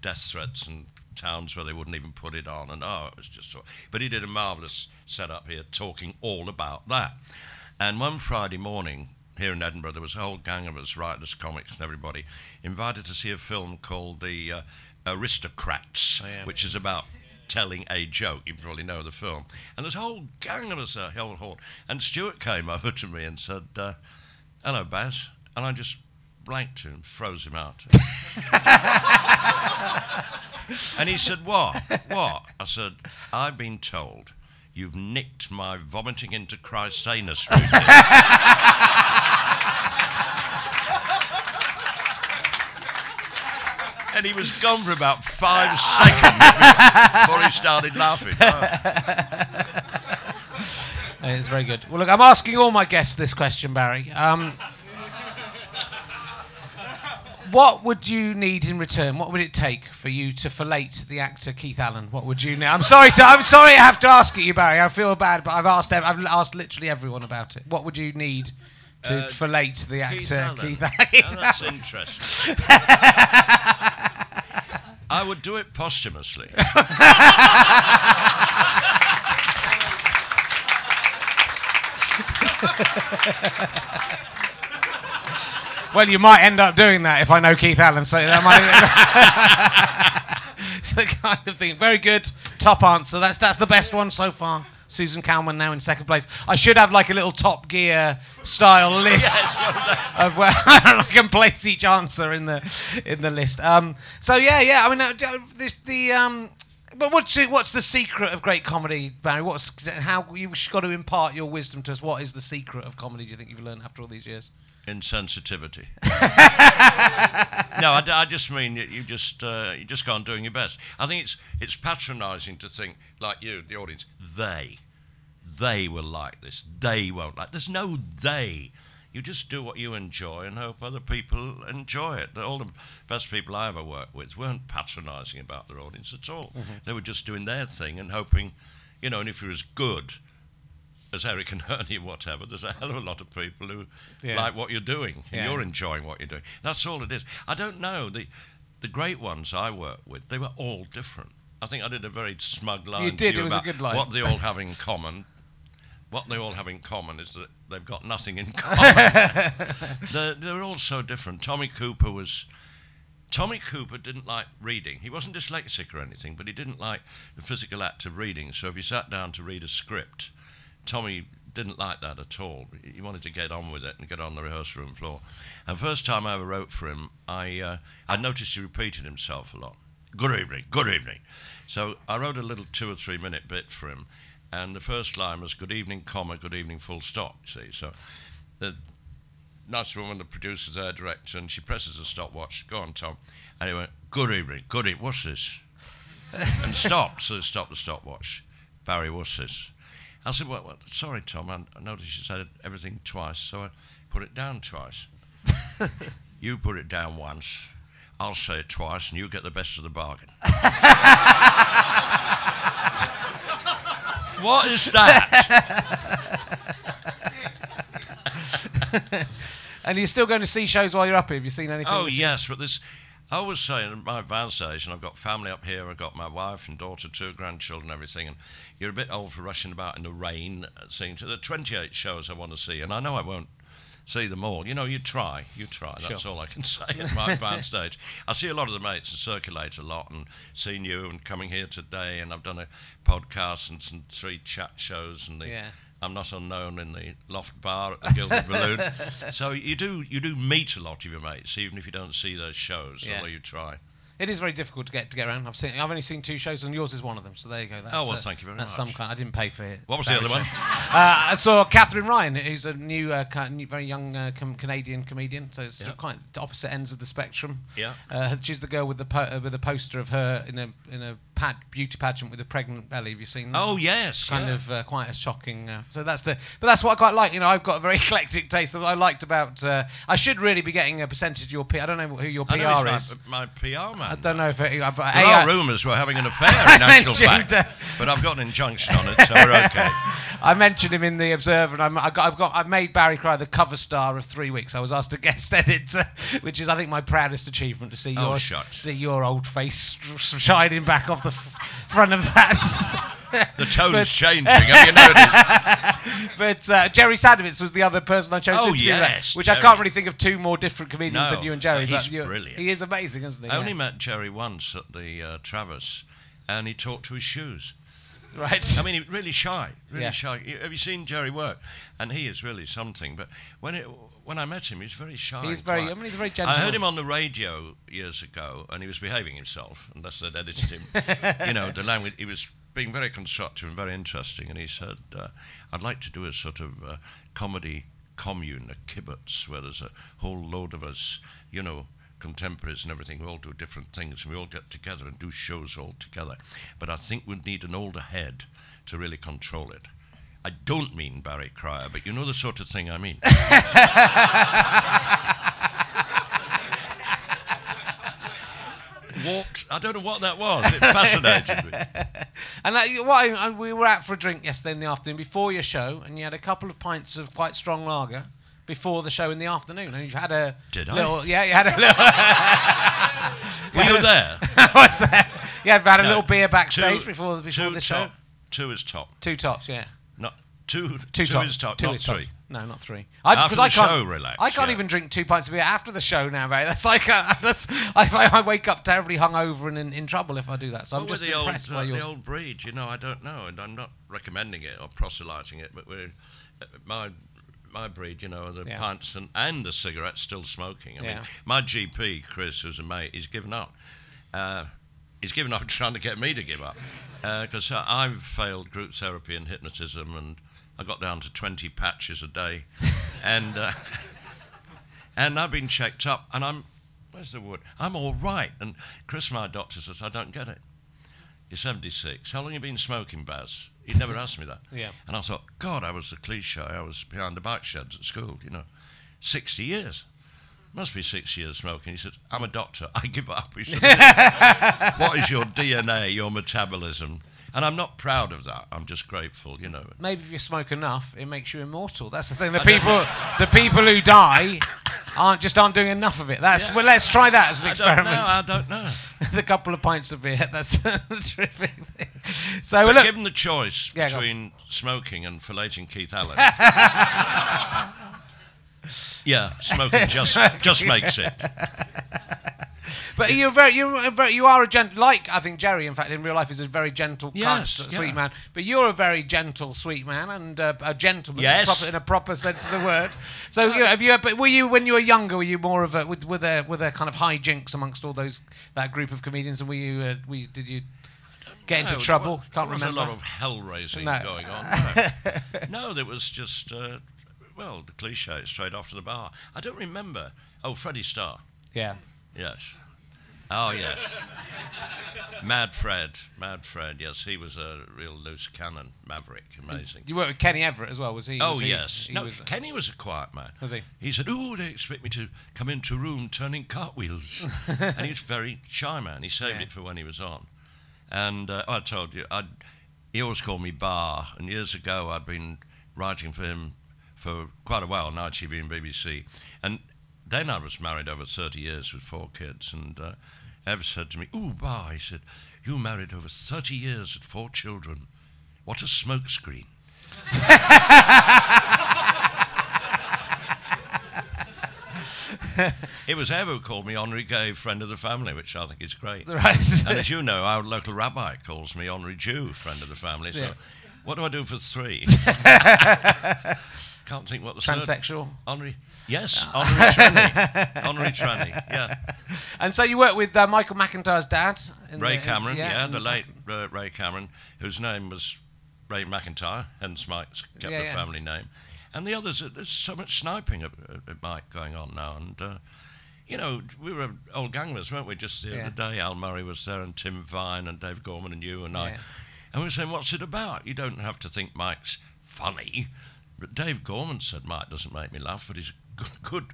Speaker 3: death threats and towns where they wouldn't even put it on. And oh, it was just so. But he did a marvelous setup here, talking all about that. And one Friday morning. Here in Edinburgh, there was a whole gang of us, writers, comics, and everybody, invited to see a film called The uh, Aristocrats,
Speaker 2: Oh, yeah.
Speaker 3: which is about telling a joke. You probably know the film. And a whole gang of us there, whole horde. And Stewart came over to me and said, uh, "Hello, Baz," and I just blanked him, froze him out. and he said, "What? What?" I said, "I've been told." You've nicked my vomiting into Christ's anus routine. and he was gone for about five seconds before he started laughing. Oh.
Speaker 2: It's very good. Well, look, I'm asking all my guests this question, Barry. Um, what would you need in return? What would it take for you to fellate the actor Keith Allen? What would you need? I'm sorry to. I'm sorry I have to ask it you, Barry. I feel bad, but I've asked. I've asked literally everyone about it. What would you need to
Speaker 3: Uh,
Speaker 2: fellate the
Speaker 3: Keith
Speaker 2: actor
Speaker 3: Allen.
Speaker 2: Keith
Speaker 3: Oh,
Speaker 2: Allen?
Speaker 3: that's interesting. I would do it posthumously.
Speaker 2: Well, you might end up doing that if I know Keith Allen. So that might. it's the kind of thing. Very good. Top answer. That's that's the best one so far. Susan Calman now in second place. I should have like a little Top Gear style list of where I can place each answer in the in the list. Um, so yeah, yeah. I mean, uh, the, the um, but what's it, what's the secret of great comedy, Barry? What's how you've got to impart your wisdom to us? What is the secret of comedy? Do you think you've learned after all these years?
Speaker 3: Insensitivity. no, I just mean you, you just uh, you just go on doing your best. I think it's it's patronising to think like you, the audience, they, they will like this, they won't like. There's no they. You just do what you enjoy and hope other people enjoy it. All the best people I ever worked with weren't patronising about their audience at all. Mm-hmm. They were just doing their thing and hoping, you know. And if you're as good as Eric and Ernie, whatever, there's a hell of a lot of people who
Speaker 2: Yeah.
Speaker 3: like what you're doing and
Speaker 2: Yeah.
Speaker 3: you're enjoying what you're doing. That's all it is. I don't know. The the great ones I worked with, they were all different. I think I did a very smug line. to
Speaker 2: did,
Speaker 3: you
Speaker 2: it was a good line.
Speaker 3: What they all have in common. What they all have in common is that they've got nothing in common. they're, they're all so different. Tommy Cooper was. Tommy Cooper didn't like reading. He wasn't dyslexic or anything, but he didn't like the physical act of reading. So if you sat down to read a script, Tommy didn't like that at all. He wanted to get on with it and get on the rehearsal room floor. And first time I ever wrote for him, I uh, I noticed he repeated himself a lot. Good evening, good evening. So I wrote a little two or three minute bit for him, and the first line was good evening, comma, good evening, full stop. You see, so the nice woman, the producer's there, director, and she presses a stopwatch. Go on, Tom. And he went, good evening, good evening, what's this? and stopped, so stopped the stopwatch. Barry, what's this? I said, well, well sorry, Tom, I, I noticed you said everything twice, so I put it down twice. you put it down once, I'll say it twice, and you get the best of the bargain. what is that?
Speaker 2: And you're still going to see shows while you're up here. Have you seen anything?
Speaker 3: Oh yes, but this. I was say in my advanced age, and I've got family up here. I've got my wife and daughter, two grandchildren, everything. And you're a bit old for rushing about in the rain, uh, seeing to the 28 shows I want to see, and I know I won't see them all. You know, you try, you try. That's
Speaker 2: Sure.
Speaker 3: all I can say at my advanced age. I see a lot of the mates and circulate a lot, and seen you and coming here today, and I've done a podcast and some three chat shows, and the
Speaker 2: Yeah.
Speaker 3: I'm not unknown in the loft bar at the Gilded Balloon. So you do you do meet a lot of your mates, even if you don't see those shows,
Speaker 2: Yeah.
Speaker 3: although you try.
Speaker 2: It is very difficult to get to get around. I've seen. I've only seen two shows, and yours is one of them. So there you go. That's,
Speaker 3: Oh, well,
Speaker 2: uh,
Speaker 3: thank you very
Speaker 2: that's
Speaker 3: much.
Speaker 2: That's some kind. I didn't pay for it.
Speaker 3: What was the other one?
Speaker 2: Uh, I saw Katherine Ryan, who's a new, uh, very young uh, com- Canadian comedian. So it's
Speaker 3: Yeah.
Speaker 2: quite opposite ends of the spectrum.
Speaker 3: Yeah.
Speaker 2: Uh, she's the girl with the po- uh, with a poster of her in a in a pad, beauty pageant with a pregnant belly. Have you seen that?
Speaker 3: Oh yes,
Speaker 2: kind
Speaker 3: yeah.
Speaker 2: of uh, quite a shocking. Uh, so that's the, but that's what I quite like. You know, I've got a very eclectic taste. What I liked about, uh, I should really be getting a percentage of your P. I don't know who your PR is.
Speaker 3: my, my PR man.
Speaker 2: I don't know if it, uh, but
Speaker 3: There are rumours we're having an affair in actual fact,
Speaker 2: uh,
Speaker 3: but I've got an injunction on it, so we're okay.
Speaker 2: I mentioned him in the Observer, and I'm, I got, I've got, I've made Barry Cryer the cover star of three weeks. I was asked to guest edit, which is, I think, my proudest achievement to see
Speaker 3: Oh,
Speaker 2: your,
Speaker 3: shucks.
Speaker 2: see your old face shining back off the f- front of that.
Speaker 3: The tone's
Speaker 2: But-
Speaker 3: changing. Have you noticed?
Speaker 2: but uh, Jerry Sadowitz was the other person I chose
Speaker 3: Oh,
Speaker 2: to interview. that, which I can't really think of two more different comedians
Speaker 3: No,
Speaker 2: than you and Jerry.
Speaker 3: he's brilliant.
Speaker 2: He is amazing, isn't he?
Speaker 3: I only
Speaker 2: Yeah.
Speaker 3: met Jerry once at the uh, Traverse, and he talked to his shoes.
Speaker 2: Right.
Speaker 3: I mean, he really shy, really
Speaker 2: Yeah.
Speaker 3: shy. Have you seen Jerry work? And he is really something. But when it, when I met him, he was very shy.
Speaker 2: He's very-. I mean, he's very
Speaker 3: I heard him on the radio years ago, and he was behaving himself, unless they'd edited him. you know, the language. He was being very constructive and very interesting. And he said, uh, "I'd like to do a sort of uh, comedy commune, a kibbutz, where there's a whole load of us, you know." Contemporaries and everything, we all do different things, and we all get together and do shows all together. But I think we'd need an older head to really control it. I don't mean Barry Cryer, but you know the sort of thing I mean. Walked. I don't know what that was. It fascinated me.
Speaker 2: And uh, what I, and we were out for a drink yesterday in the afternoon before your show, and you had a couple of pints of quite strong lager before the show in the afternoon, and you've had a
Speaker 3: Did I?
Speaker 2: little, yeah, you had a little.
Speaker 3: Were you there?
Speaker 2: What's that? Yeah, you've had a
Speaker 3: No.
Speaker 2: little beer backstage
Speaker 3: Two-
Speaker 2: before before
Speaker 3: two
Speaker 2: the show.
Speaker 3: top. Two is top.
Speaker 2: Two tops, yeah.
Speaker 3: Two.
Speaker 2: Two,
Speaker 3: two
Speaker 2: tops.
Speaker 3: is top.
Speaker 2: Two
Speaker 3: not
Speaker 2: is
Speaker 3: three.
Speaker 2: tops. No, not three. I,
Speaker 3: After
Speaker 2: 'cause I
Speaker 3: the
Speaker 2: can't,
Speaker 3: show, relax,
Speaker 2: I can't
Speaker 3: yeah.
Speaker 2: even drink two pints of beer after the show now, mate. That's like uh, that's, I, I wake up terribly hungover and in, in trouble if I do that. So I'm just
Speaker 3: the old,
Speaker 2: impressed
Speaker 3: uh,
Speaker 2: by
Speaker 3: the old breed? You know, I don't know, and I'm not recommending it or proselyting it, but we're uh, my my breed. You know, the
Speaker 2: Yeah.
Speaker 3: pints and, and the cigarettes still smoking. I mean, my GP, Chris, who's a mate, he's given up. Uh, he's given up trying to get me to give up because uh, I've failed group therapy and hypnotism, and I got down to 20 patches a day, and uh, and I've been checked up, and I'm where's the word? I'm all right. And Chris, my doctor, says I don't get it. You're 76. How long have you been smoking, Baz? He'd never asked me that.
Speaker 2: Yeah.
Speaker 3: And I thought, God, I was the cliche. I was behind the bike sheds at school, you know. 60 years. Must be six years smoking. He said, I'm a doctor. I give up. He said, What is your DNA, your metabolism? And I'm not proud of that. I'm just grateful, you know.
Speaker 2: Maybe if you smoke enough, it makes you immortal. That's the thing. The people, the people who die, aren't just aren't doing enough of it. That's
Speaker 3: Yeah.
Speaker 2: well. Let's try that as an
Speaker 3: I don't
Speaker 2: experiment.
Speaker 3: know. I don't know.
Speaker 2: the couple of pints of beer. That's a terrific thing. So
Speaker 3: But
Speaker 2: look,
Speaker 3: given the choice
Speaker 2: Yeah,
Speaker 3: between smoking and filleting Keith Allen. yeah, smoking just just makes it.
Speaker 2: but you're very, you're a very, you are a gent. Like I think Jerry, in fact, in real life, is a very gentle, kind,
Speaker 3: Yes,
Speaker 2: sweet
Speaker 3: yeah.
Speaker 2: man. But you're a very gentle, sweet man, and uh, a gentleman,
Speaker 3: Yes.
Speaker 2: in, proper, in a proper sense of the word. So, you know, have you? But were you when you were younger? Were you more of a? Were, were there were there kind of hijinks amongst all those that group of comedians? And were you? Uh, were you did you get into
Speaker 3: No,
Speaker 2: trouble?
Speaker 3: there
Speaker 2: Can't
Speaker 3: was
Speaker 2: remember.
Speaker 3: a lot of hell raising
Speaker 2: No.
Speaker 3: going on. No. no, there was just uh, well, the cliche straight off to the bar. I don't remember. Oh, Freddie Starr.
Speaker 2: yeah.
Speaker 3: Yes. Oh yes. Mad Fred. Mad Fred. Yes, he was a real loose cannon, maverick, amazing.
Speaker 2: You worked with Kenny Everett as well, was he?
Speaker 3: Oh
Speaker 2: was he-
Speaker 3: yes.
Speaker 2: he
Speaker 3: no,
Speaker 2: was-
Speaker 3: Kenny was a quiet man.
Speaker 2: Was he?
Speaker 3: He said, "Oh, they expect me to come into a room turning cartwheels," and he was very shy man. He saved
Speaker 2: Yeah.
Speaker 3: it for when he was on. And uh, I told you, I'd, he always called me Bar. And years ago, I'd been writing for him for quite a while, now TV and BBC. And then I was married over 30 years with four kids. And uh, Ev said to me, "Ooh, Bar," he said, "you married over 30 years with four children. What a smokescreen." It was Ev who called me Henri Gay, friend of the family, which I think is great.
Speaker 2: Right.
Speaker 3: and as you know, our local rabbi calls me Henri Jew, friend of the family. So
Speaker 2: Yeah.
Speaker 3: What do I do for three? Can't think what the
Speaker 2: Transsexual.
Speaker 3: third. Honorary. Yes, honorary tranny. honorary tranny. Yeah.
Speaker 2: And so you work with uh, Michael McIntyre's dad. in
Speaker 3: Ray
Speaker 2: the-
Speaker 3: Cameron. Yeah,
Speaker 2: and-
Speaker 3: the late uh, Ray Cameron, whose name was Ray McIntyre, hence Mike's kept
Speaker 2: Yeah,
Speaker 3: the
Speaker 2: yeah.
Speaker 3: family name. And the others, uh, there's so much sniping at, at Mike going on now. And, uh, you know, we were old ganglers, weren't we, just the
Speaker 2: Yeah.
Speaker 3: other day? Al Murray was there, and Tim Vine, and Dave Gorman, and you and I.
Speaker 2: Yeah.
Speaker 3: And we were saying, what's it about? You don't have to think Mike's funny. But Dave Gorman said, Mike doesn't make me laugh, but he's a good, good,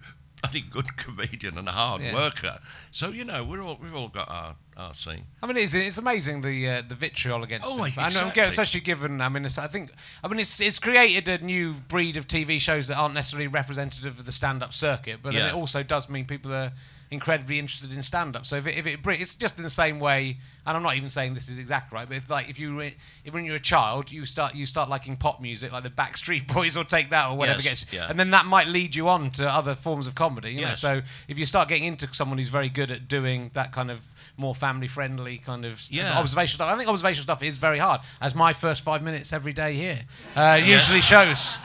Speaker 3: bloody good comedian and a hard
Speaker 2: Yeah.
Speaker 3: worker. So, you know, we're all, we've all got our, our scene.
Speaker 2: I mean, it's, it's amazing the uh, the vitriol against
Speaker 3: Oh,
Speaker 2: him.
Speaker 3: like,
Speaker 2: I know, especially given. I mean, it's, I think. I mean, it's it's created a new breed of TV shows that aren't necessarily representative of the stand-up circuit, but then
Speaker 3: Yeah.
Speaker 2: it also does mean people are incredibly interested in stand-up. So if it, if it it's just in the same way, and I'm not even saying this is exactly right, but if like if you re- if when you're a child, you start you start liking pop music like the Backstreet Boys or Take That or whatever
Speaker 3: Yes,
Speaker 2: gets,
Speaker 3: yeah.
Speaker 2: and then that might lead you on to other forms of comedy. You know? So if you start getting into someone who's very good at doing that kind of more family-friendly kind of
Speaker 3: Yeah.
Speaker 2: observational stuff, I think observational stuff is very hard. As my first five minutes every day here uh, usually shows.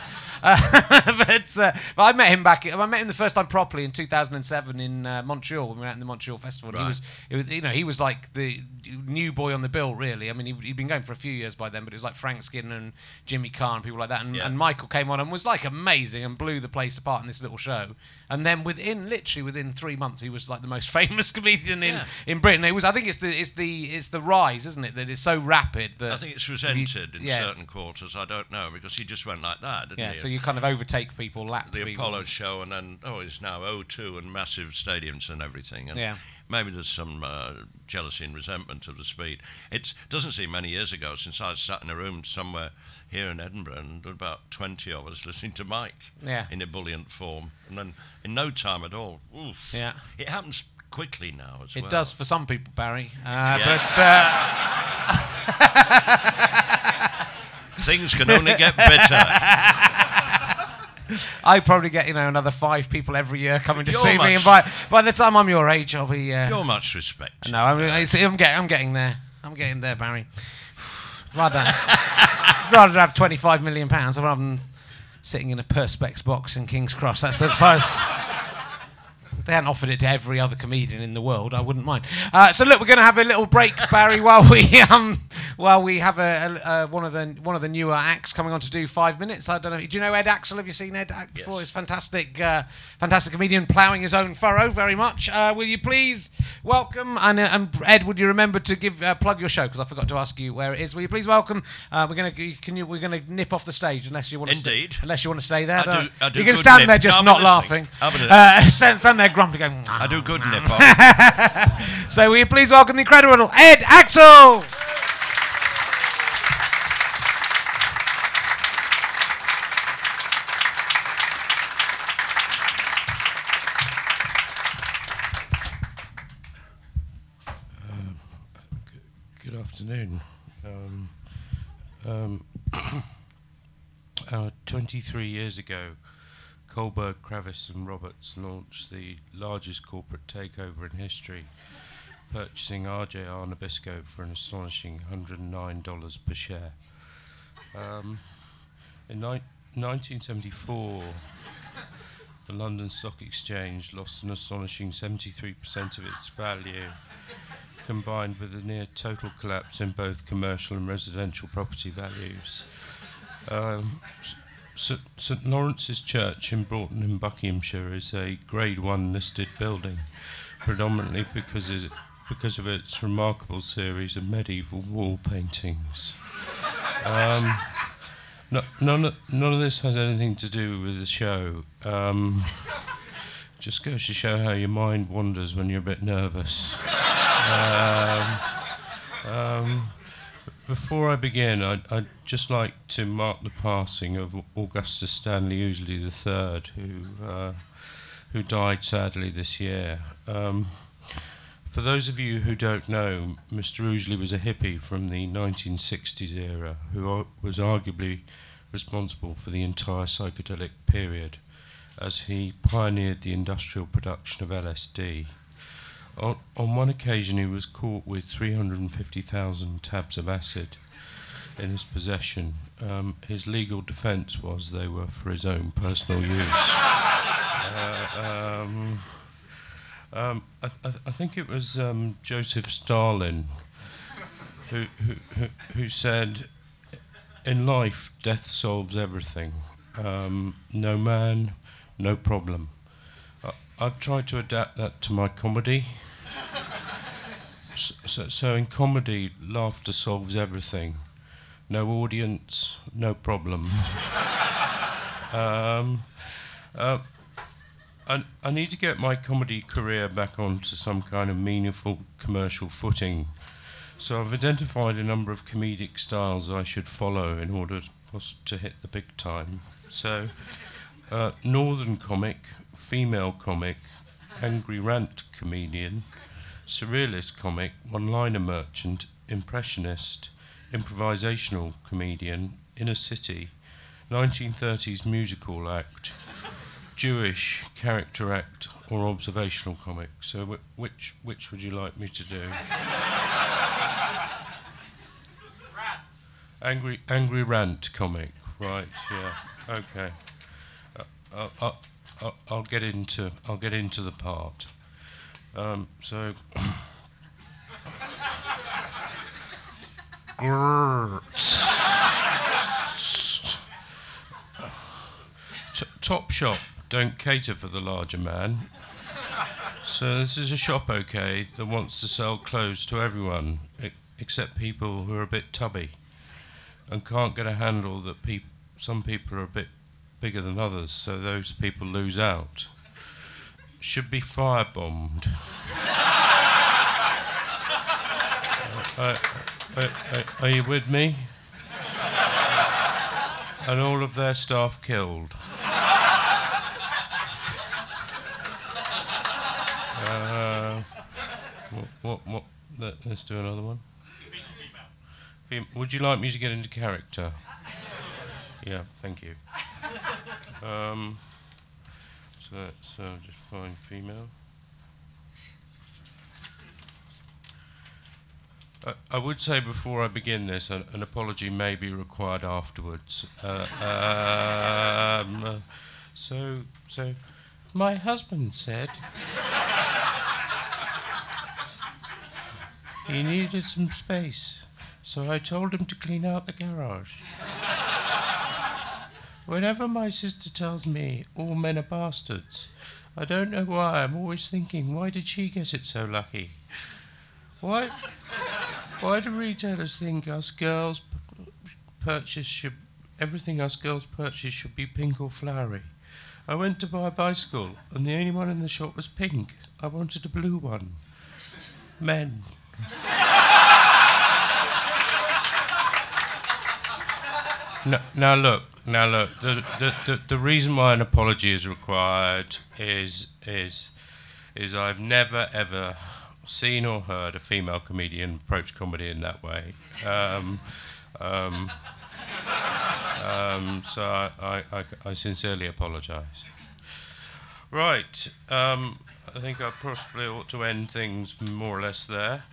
Speaker 2: Uh, but, uh, but I met him back. I met him the first time properly in 2007 in uh, Montreal when we were at the Montreal Festival. And He was, it was, you know, he was like the new boy on the bill, really. I mean, he, he'd been going for a few years by then, but it was like Frank Skinner and Jimmy Carr and people like that. And,
Speaker 3: Yeah.
Speaker 2: and Michael came on and was like amazing and blew the place apart in this little show. And then within, literally within three months, he was like the most famous comedian in,
Speaker 3: Yeah.
Speaker 2: in Britain. It was, I think, it's the it's the it's the rise, isn't it? That it's so rapid that
Speaker 3: I think it's resented in
Speaker 2: yeah.
Speaker 3: certain quarters. I don't know because he just went like that, didn't
Speaker 2: yeah.
Speaker 3: he?
Speaker 2: So you kind of overtake people, lap
Speaker 3: the
Speaker 2: people.
Speaker 3: Apollo show, and then oh, it's now O2 and massive stadiums and everything. And
Speaker 2: Yeah.
Speaker 3: maybe there's some uh, jealousy and resentment of the speed. It doesn't seem many years ago since I sat in a room somewhere here in Edinburgh, and there were about 20 of us listening to Mike
Speaker 2: Yeah.
Speaker 3: in ebullient form, and then in no time at all. Oof,
Speaker 2: Yeah.
Speaker 3: it happens quickly now as
Speaker 2: It
Speaker 3: well.
Speaker 2: It does for some people, Barry. Uh,
Speaker 3: Yeah.
Speaker 2: But uh,
Speaker 3: Things can only get better.
Speaker 2: I probably get you know another five people every year coming to
Speaker 3: You're
Speaker 2: see me, and by by the time I'm your age, I'll be. Uh,
Speaker 3: You're much respect.
Speaker 2: no, I'm, it's- I'm getting I'm getting there. I'm getting there, Barry. Rather rather have 25 million pounds rather than sitting in a perspex box in King's Cross. That's as. If they hadn't offered it to every other comedian in the world, I wouldn't mind. Uh, so look, we're going to have a little break, Barry, while we um, while we have a, a, a one of the one of the newer acts coming on to do five minutes. I don't know. Do you know Ed Aczel? Have you seen Ed Aczel before?
Speaker 3: Yes.
Speaker 2: He's fantastic, uh, fantastic comedian, ploughing his own furrow very much. Uh, will you please welcome and, uh, and Ed? Would you remember to give uh, plug your show because I forgot to ask you where it is. Will you please welcome? Uh, we're going to can you we're going to nip off the stage unless you want to.
Speaker 3: Indeed.
Speaker 2: unless you want to stay there.
Speaker 3: I do- I do
Speaker 2: you can stand
Speaker 3: nip.
Speaker 2: there just
Speaker 3: No,
Speaker 2: not laughing. Uh, stand there grumpy going.
Speaker 3: I do good nip off.
Speaker 2: So will you please welcome the incredible Ed Aczel?
Speaker 4: Good afternoon. Um, um, uh, 23 years ago, Kohlberg, Kravis, and Roberts launched the largest corporate takeover in history, purchasing RJR Nabisco for an astonishing $109 per share. Um, in ni- 1974, the London Stock Exchange lost an astonishing 73% of its value combined with a near total collapse in both commercial and residential property values. Um, St, Lawrence's Church in Broughton in Buckinghamshire is a Grade 1 listed building, predominantly because, because of its remarkable series of medieval wall paintings. Um, no, none, of, none of this has anything to do with the show. Um, just goes to show how your mind wanders when you're a bit nervous. Um, um, before I begin, I'd, I'd just like to mark the passing of Augustus Stanley Owsley III, who uh, who died sadly this year. Um, for those of you who don't know, Mr. Owsley was a hippie from the 1960s era, who was arguably responsible for the entire psychedelic period, as he pioneered the industrial production of LSD. On, on one occasion, he was caught with 350,000 tabs of acid in his possession, um, his legal defence was they were for his own personal use. uh, um, um, I, I, I, think it was um, Joseph Stalin who, who, who, who, said, In life, death solves everything. Um, no man, no problem. I've tried to adapt that to my comedy. so, so, in comedy, laughter solves everything. No audience, no problem. um, uh, I, I need to get my comedy career back onto some kind of meaningful commercial footing. So I've identified a number of comedic styles I should follow in order to hit the big time. So, uh, northern comic, female comic, angry rant comedian, surrealist comic, one-liner merchant, impressionist, improvisational comedian, inner city, 1930s musical act, Jewish character act, or observational comic. So, wh- which which would you like me to do? Angry, angry rant comic, right? Yeah. Okay. Uh, I'll, I'll, I'll, I'll, get into I'll get into the part. Um, so. Top shop don't cater for the larger man. So this is a shop, okay, that wants to sell clothes to everyone, except people who are a bit tubby and can't get a handle that peop- some people are a bit bigger than others, so those people lose out. Should be firebombed. uh, uh, uh, are you with me? and all of their staff killed. Uh, what, what, what, let's do another one. Would you like me to get into character? Yeah, thank you. Um, so let's uh, just find female. Uh, I would say before I begin this, an, an apology may be required afterwards. Uh, um, so, so, my husband said he needed some space so I told him to clean out the garage. Whenever my sister tells me all men are bastards, I don't know why. I'm always thinking, why did she get it so lucky? Why, why do retailers think us girls purchase should everything us girls purchase should be pink or flowery? I went to buy a bicycle, and the only one in the shop was pink. I wanted a blue one. Men. No, now look, now look. The, the, the, the reason why an apology is required is is is I've never ever seen or heard a female comedian approach comedy in that way. Um, um, um, so I, I, I, sincerely apologise. Right. Um, I think I probably ought to end things more or less there.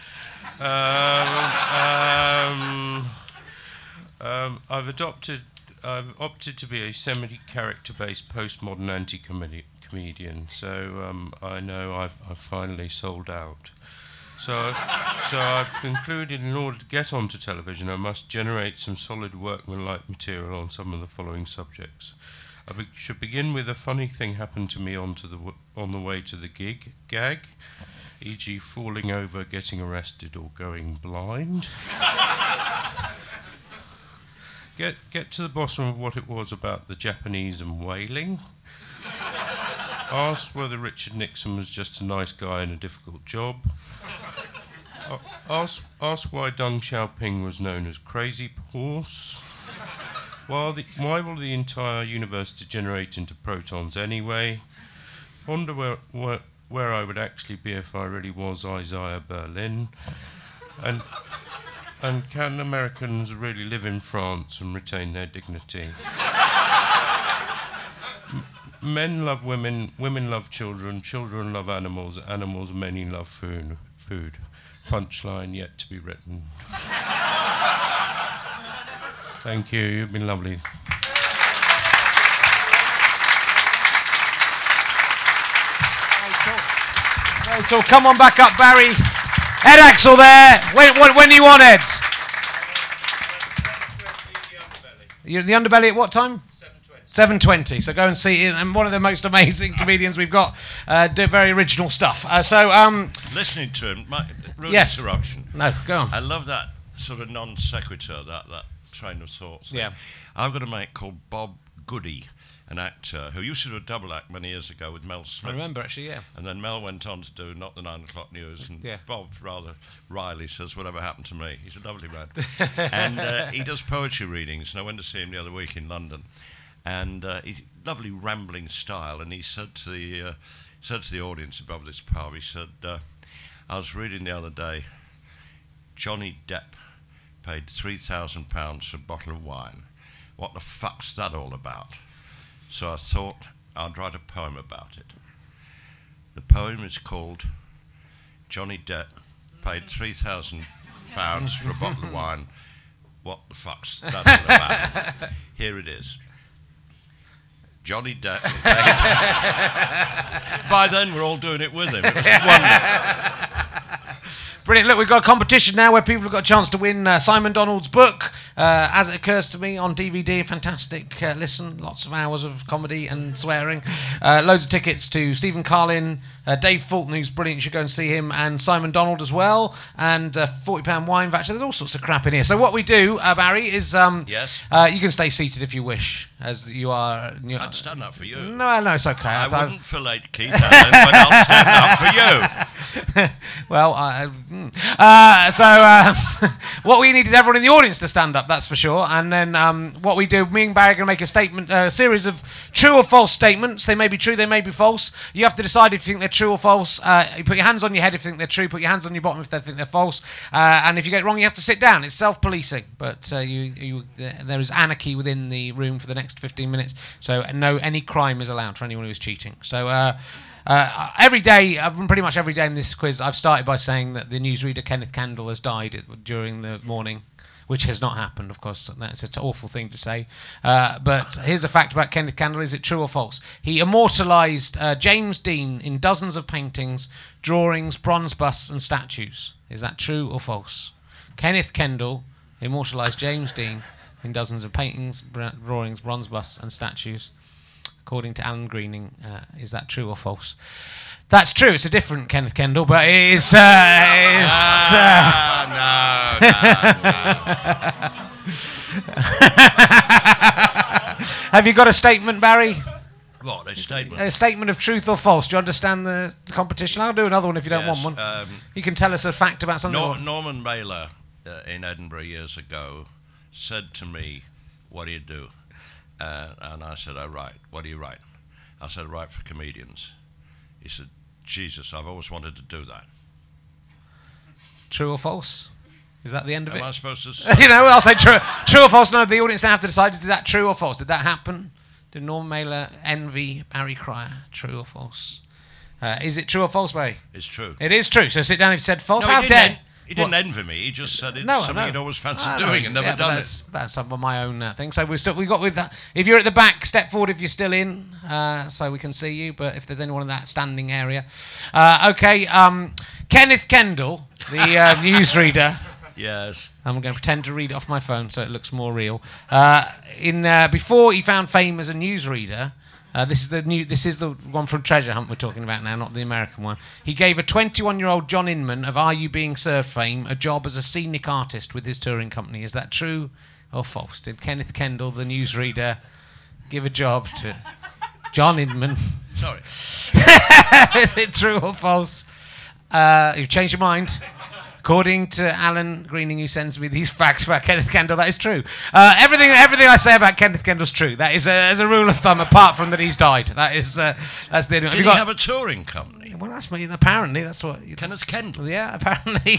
Speaker 4: Um, I've adopted, I've opted to be a semi-character-based postmodern anti-comedian. So um, I know I've, I've finally sold out. So, so I've concluded in order to get onto television, I must generate some solid workmanlike material on some of the following subjects. I be- should begin with a funny thing happened to me onto the w- on the way to the gig gag, e.g., falling over, getting arrested, or going blind. get, get to the bottom of what it was about the Japanese and whaling. Ask whether Richard Nixon was just a nice guy in a difficult job. Uh, ask, ask why Deng Xiaoping was known as Crazy Horse. Why, the, why will the entire universe degenerate into protons anyway? Wonder where, where, where I would actually be if I really was Isaiah Berlin. And and can Americans really live in France and retain their dignity? men love women, women love children, children love animals, animals many love food. Food. Punchline yet to be written. Thank you. You've been lovely.
Speaker 2: So come on back up, Barry. Ed Aczel there. When, when, when do you want Ed? You're in the underbelly at what time? 7.20. So go and see it. And one of the most amazing comedians we've got. Uh, do very original stuff. Uh, so, um,
Speaker 3: Listening to him, my, rude
Speaker 2: Yes.
Speaker 3: interruption.
Speaker 2: no, go on.
Speaker 3: I love that sort of non sequitur, that, that train of thought. thing.
Speaker 2: Yeah.
Speaker 3: I've got a mate called Bob Goody, an actor who used to do a double act many years ago with Mel Smith.
Speaker 2: I remember, actually, yeah.
Speaker 3: And then Mel went on to do Not the Nine O'Clock News, and
Speaker 2: Yeah.
Speaker 3: Bob rather wryly says, Whatever happened to me? He's a lovely man. and uh, he does poetry readings, and I went to see him the other week in London. And uh, he's lovely rambling style, and he said to the, uh, said to the audience above this pub, he said, uh, I was reading the other day, Johnny Depp paid £3,000 for a bottle of wine. What the fuck's that all about? So I thought I'd write a poem about it. The poem is called Johnny Depp paid three thousand pounds for a bottle of wine. What the fuck's that all about? Here it is. Johnny Depp. By then, we're all doing it with him. It was wonderful.
Speaker 2: Brilliant. Look, we've got a competition now where people have got a chance to win uh, Simon Donald's book, uh, As It Occurs to Me, on DVD. Fantastic uh, listen. Lots of hours of comedy and swearing. Uh, loads of tickets to Stephen Carlin, uh, Dave Fulton, who's brilliant. You should go and see him, and Simon Donald as well, and uh, £40 wine voucher. There's all sorts of crap in here. So, what we do, uh, Barry, is um,
Speaker 3: Yes?
Speaker 2: uh, you can stay seated if you wish, as you are. You
Speaker 3: I'd stand up for you.
Speaker 2: no, no, it's okay.
Speaker 3: I
Speaker 2: thought-
Speaker 3: wouldn't fillet Keith Allen, but I'll stand up for you.
Speaker 2: well, I, mm. uh, so uh, what we need is everyone in the audience to stand up. That's for sure. And then um, what we do, me and Barry are going to make a statement, a series of true or false statements. They may be true, they may be false. You have to decide if you think they're true or false. Uh, you put your hands on your head if you think they're true. Put your hands on your bottom if they think they're false. Uh, and if you get it wrong, you have to sit down. It's self-policing, but uh, you, you, there is anarchy within the room for the next 15 minutes. So no, any crime is allowed for anyone who is cheating. So. Uh, uh, every day, uh, pretty much every day in this quiz, I've started by saying that the newsreader Kenneth Kendall has died during the morning, which has not happened, of course. That's an awful thing to say. Uh, but here's a fact about Kenneth Kendall: is it true or false? He immortalised uh, James Dean in dozens of paintings, drawings, bronze busts, and statues. Is that true or false? Kenneth Kendall immortalised James Dean in dozens of paintings, br- drawings, bronze busts, and statues according to Alan Greening. Uh, is that true or false? That's true. It's a different Kenneth Kendall, but it is. Uh, it is uh,
Speaker 3: Ah, no, no,
Speaker 2: have you got a statement, Barry?
Speaker 3: What, a statement?
Speaker 2: A statement of truth or false? Do you understand the, the competition? I'll do another one if you don't
Speaker 3: Yes,
Speaker 2: want one.
Speaker 3: um,
Speaker 2: you can tell us a fact about something.
Speaker 3: Nor- Norman Mailer uh, in Edinburgh years ago said to me, What do you do? Uh, and I said, I write. What do you write? I said, I write for comedians. He said, Jesus, I've always wanted to do that.
Speaker 2: True or false? Is that the end of it?
Speaker 3: Am I supposed to say?
Speaker 2: you know, I'll say true, true or false. No, the audience now have to decide: is that true or false? Did that happen? Did Norman Mailer envy Barry Cryer? True or false? Uh, is it true or false, Barry?
Speaker 3: It's true.
Speaker 2: It is true. So sit down if you said false.
Speaker 3: No,
Speaker 2: How dare?
Speaker 3: He didn't
Speaker 2: What?
Speaker 3: envy me. He just said it's
Speaker 2: No,
Speaker 3: something
Speaker 2: no.
Speaker 3: he'd always fancied
Speaker 2: Ah, no,
Speaker 3: doing and never
Speaker 2: yeah,
Speaker 3: done
Speaker 2: that's,
Speaker 3: it.
Speaker 2: That's some of my own uh, thing. So we've still we got with that. If you're at the back, step forward if you're still in, uh, so we can see you. But if there's anyone in that standing area, uh, okay. Um, Kenneth Kendall, the uh, newsreader.
Speaker 3: Yes.
Speaker 2: I'm going to pretend to read it off my phone so it looks more real. Uh, in uh, before he found fame as a newsreader, uh, this is the new. This is the one from Treasure Hunt we're talking about now, not the American one. He gave a 21-year-old John Inman of Are You Being Served fame a job as a scenic artist with his touring company. Is that true or false? Did Kenneth Kendall, the newsreader, give a job to John Inman?
Speaker 3: Sorry.
Speaker 2: is it true or false? Uh, you've changed your mind. According to Alan Greening, who sends me these facts about Kenneth Kendall, that is true. Uh, everything, everything I say about Kenneth Kendall's true. That is, a, as a rule of thumb, apart from that he's died. That is, uh, that's the. Have
Speaker 3: Did
Speaker 2: you
Speaker 3: he
Speaker 2: got?
Speaker 3: have a touring company?
Speaker 2: well, that's me. Apparently, that's what.
Speaker 3: Kenneth
Speaker 2: that's-
Speaker 3: Kendall.
Speaker 2: Yeah, apparently.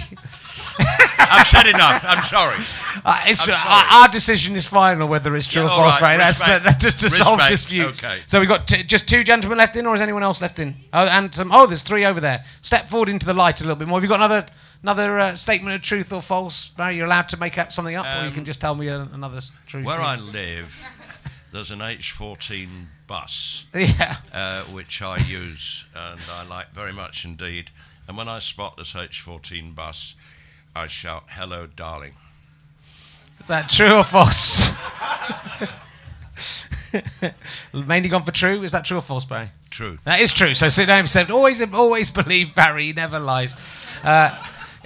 Speaker 3: I've said enough. I'm sorry.
Speaker 2: Uh, it's,
Speaker 3: I'm
Speaker 2: uh,
Speaker 3: sorry.
Speaker 2: our decision is final whether it's true
Speaker 3: Yeah,
Speaker 2: or false,
Speaker 3: right,
Speaker 2: right? That's
Speaker 3: respect.
Speaker 2: that, just to solve disputes.
Speaker 3: okay.
Speaker 2: So we've got t- just two gentlemen left in, or is anyone else left in? Oh, and some. Oh, there's three over there. Step forward into the light a little bit more. Have you got another another uh, statement of truth or false? Barry, you're allowed to make up something up, or you can
Speaker 3: Um,
Speaker 2: just tell me a, another truth.
Speaker 3: Where
Speaker 2: thing.
Speaker 3: I live, there's an H14 bus
Speaker 2: yeah.
Speaker 3: uh, which I use and I like very much indeed. And when I spot this H14 bus, I shout, "Hello, darling."
Speaker 2: Is That true or false? Mainly gone for true. Is that true or false, Barry?
Speaker 3: True.
Speaker 2: That is true. So sit down and said, always, always believe Barry. He never lies. Uh,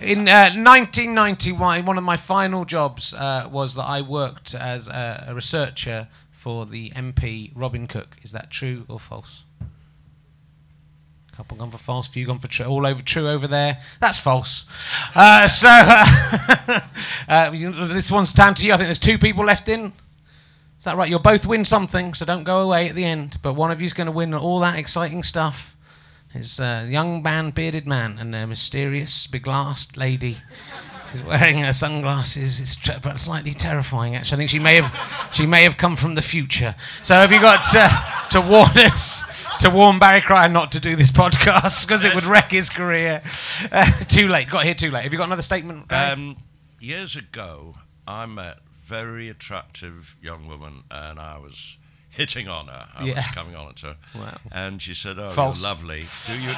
Speaker 2: in uh, 1991, one of my final jobs uh, was that I worked as a, a researcher for the MP Robin Cook. Is that true or false? Couple gone for false, few gone for true. All over true over there. That's false. Uh, so uh, this one's down to you. I think there's two people left in. Is that right? You'll both win something, so don't go away at the end. But one of you's going to win all that exciting stuff. It's a young man, bearded man, and a mysterious, beglassed lady. She's wearing her sunglasses. It's but slightly terrifying, actually. I think she may have, she may have come from the future. So have you got uh, to warn us, to warn Barry Cryer not to do this podcast because it would wreck his career? Uh, too late. Got here too late. Have you got another statement?
Speaker 3: Um, years ago, I met a very attractive young woman, and I was hitting on her. I was coming on at her,
Speaker 2: Wow.
Speaker 3: and she said, "Oh,
Speaker 2: False.
Speaker 3: you're lovely. Do you?"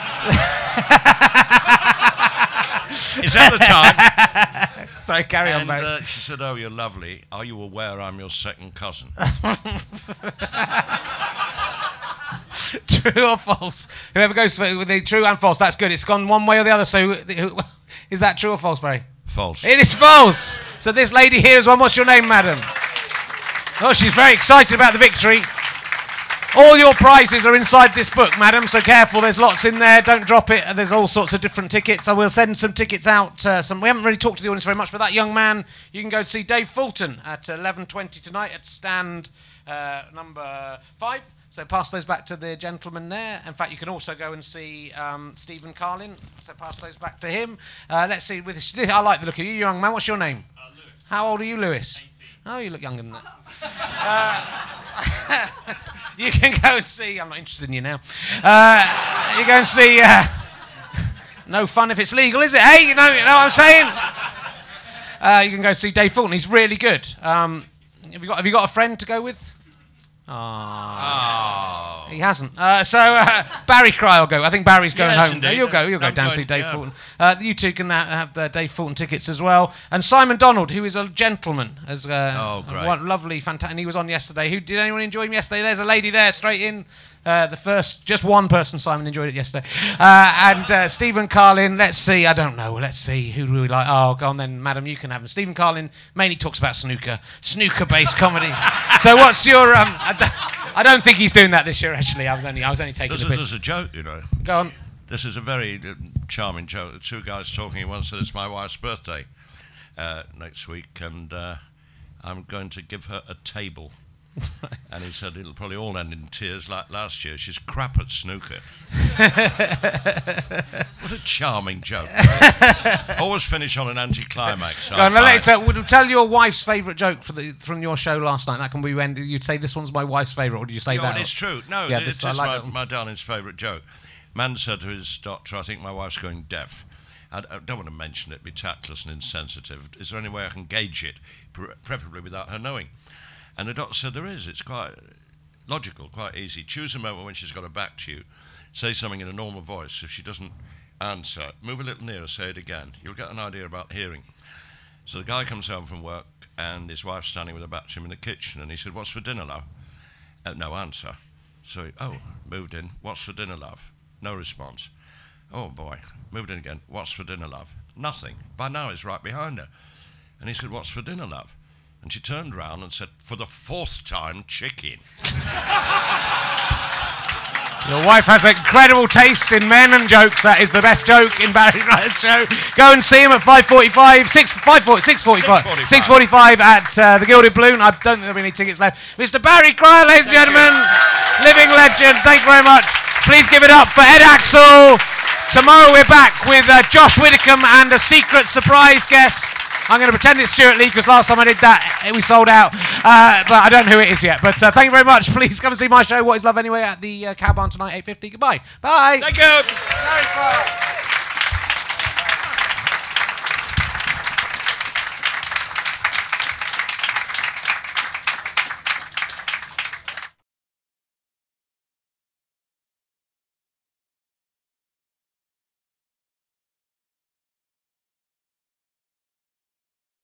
Speaker 3: Is that the time?
Speaker 2: Sorry, carry on,
Speaker 3: And
Speaker 2: Barry.
Speaker 3: uh, she said, "Oh, you're lovely. Are you aware I'm your second cousin?"
Speaker 2: true or false? Whoever goes for with the true and false, that's good. It's gone one way or the other. So, is that true or false, Barry?
Speaker 3: False.
Speaker 2: It is false. So this lady here is one. What's your name, madam? Oh, she's very excited about the victory. All your prizes are inside this book, madam, so careful. There's lots in there. Don't drop it. And there's all sorts of different tickets. I will send some tickets out. Uh, some we haven't really talked to the audience very much, but that young man, you can go see Dave Fulton at 11:20 tonight at stand uh, number five. So pass those back to the gentleman there. In fact, you can also go and see um, Stephen Carlin. So pass those back to him. Uh, let's see. With this, I like the look of you, young man. What's your name?
Speaker 5: Uh, Lewis.
Speaker 2: How old are you, Lewis?
Speaker 5: 18.
Speaker 2: Oh, you look younger than that. Uh, you can go and see. I'm not interested in you now. Uh, you go and see. Uh, no fun if it's legal, is it? Hey, you know, you know what I'm saying? Uh, you can go see Dave Fulton. He's really good. Um, have you got Have you got a friend to go with?
Speaker 3: Oh.
Speaker 2: he hasn't. Uh, so uh, Barry Cryer will go. I think Barry's going
Speaker 3: Yes,
Speaker 2: home.
Speaker 3: indeed.
Speaker 2: You'll go. You'll go
Speaker 3: I'm
Speaker 2: down see Dave
Speaker 3: yeah.
Speaker 2: Fulton. Uh, you two can have the Dave Fulton tickets as well. And Simon Donald, who is a gentleman, as uh,
Speaker 3: Oh, great.
Speaker 2: one- lovely, fantastic. And he was on yesterday. Who did anyone enjoy him yesterday? There's a lady there, straight in. Uh, the first, just one person, Simon enjoyed it yesterday. Uh, and uh, Stephen Carlin, let's see, I don't know, let's see, who do we like? Oh, go on then, madam, you can have him. Stephen Carlin mainly talks about snooker, snooker based comedy. so what's your, um, I, don't, think he's doing that this year, actually. I was only, I was only taking
Speaker 3: There's a,
Speaker 2: the piss.
Speaker 3: there's a joke, you know.
Speaker 2: Go on.
Speaker 3: This is a very uh, charming joke. The two guys talking one once said it's my wife's birthday uh, next week, and uh, I'm going to give her a table. And he said it'll probably all end in tears like last year. She's crap at snooker. what a charming joke. Always finish on an anticlimax.
Speaker 2: Go on, let
Speaker 3: find.
Speaker 2: it tell, would- tell your wife's favourite joke for the, from your show last night. That can be when you'd say this one's my wife's favourite, or did you say
Speaker 3: Yeah,
Speaker 2: that?
Speaker 3: it's true. No,
Speaker 2: Yeah,
Speaker 3: it's
Speaker 2: this- I
Speaker 3: just
Speaker 2: like
Speaker 3: my, my darling's favourite joke. Man said to his doctor, I think my wife's going deaf. I, I don't want to mention it, be tactless and insensitive. Is there any way I can gauge it, preferably without her knowing? And the doctor said there is. It's quite logical, quite easy. Choose a moment when she's got her back to you. Say something in a normal voice. If she doesn't answer, move a little nearer, say it again. You'll get an idea about hearing. So the guy comes home from work and his wife's standing with her back to him in the kitchen and he said, What's for dinner, love? Uh, no answer. So, he, oh, moved in. What's for dinner, love? No response. Oh boy, moved in again. What's for dinner, love? Nothing. By now he's right behind her. And he said, What's for dinner, love? And she turned round and said, For the fourth time, chicken.
Speaker 2: Your wife has incredible taste in men and jokes. That is the best joke in Barry Cryer's show. Go and see him at 5.45, 6, 5.40, 6.45, 6.45 at uh, the Gilded Balloon. I don't think there'll be any tickets left. Mr. Barry Cryer, ladies and gentlemen, living legend. Thank you very much. Please give it up for Ed Aczel. Tomorrow we're back with uh, Josh Widdicombe and a secret surprise guest. I'm going to pretend it's Stewart Lee because last time I did that, we sold out. Uh, but I don't know who it is yet. But uh, thank you very much. Please come and see my show, What is Love Anyway, at the uh, on tonight, 8.50. Goodbye. Bye.
Speaker 3: Thank you.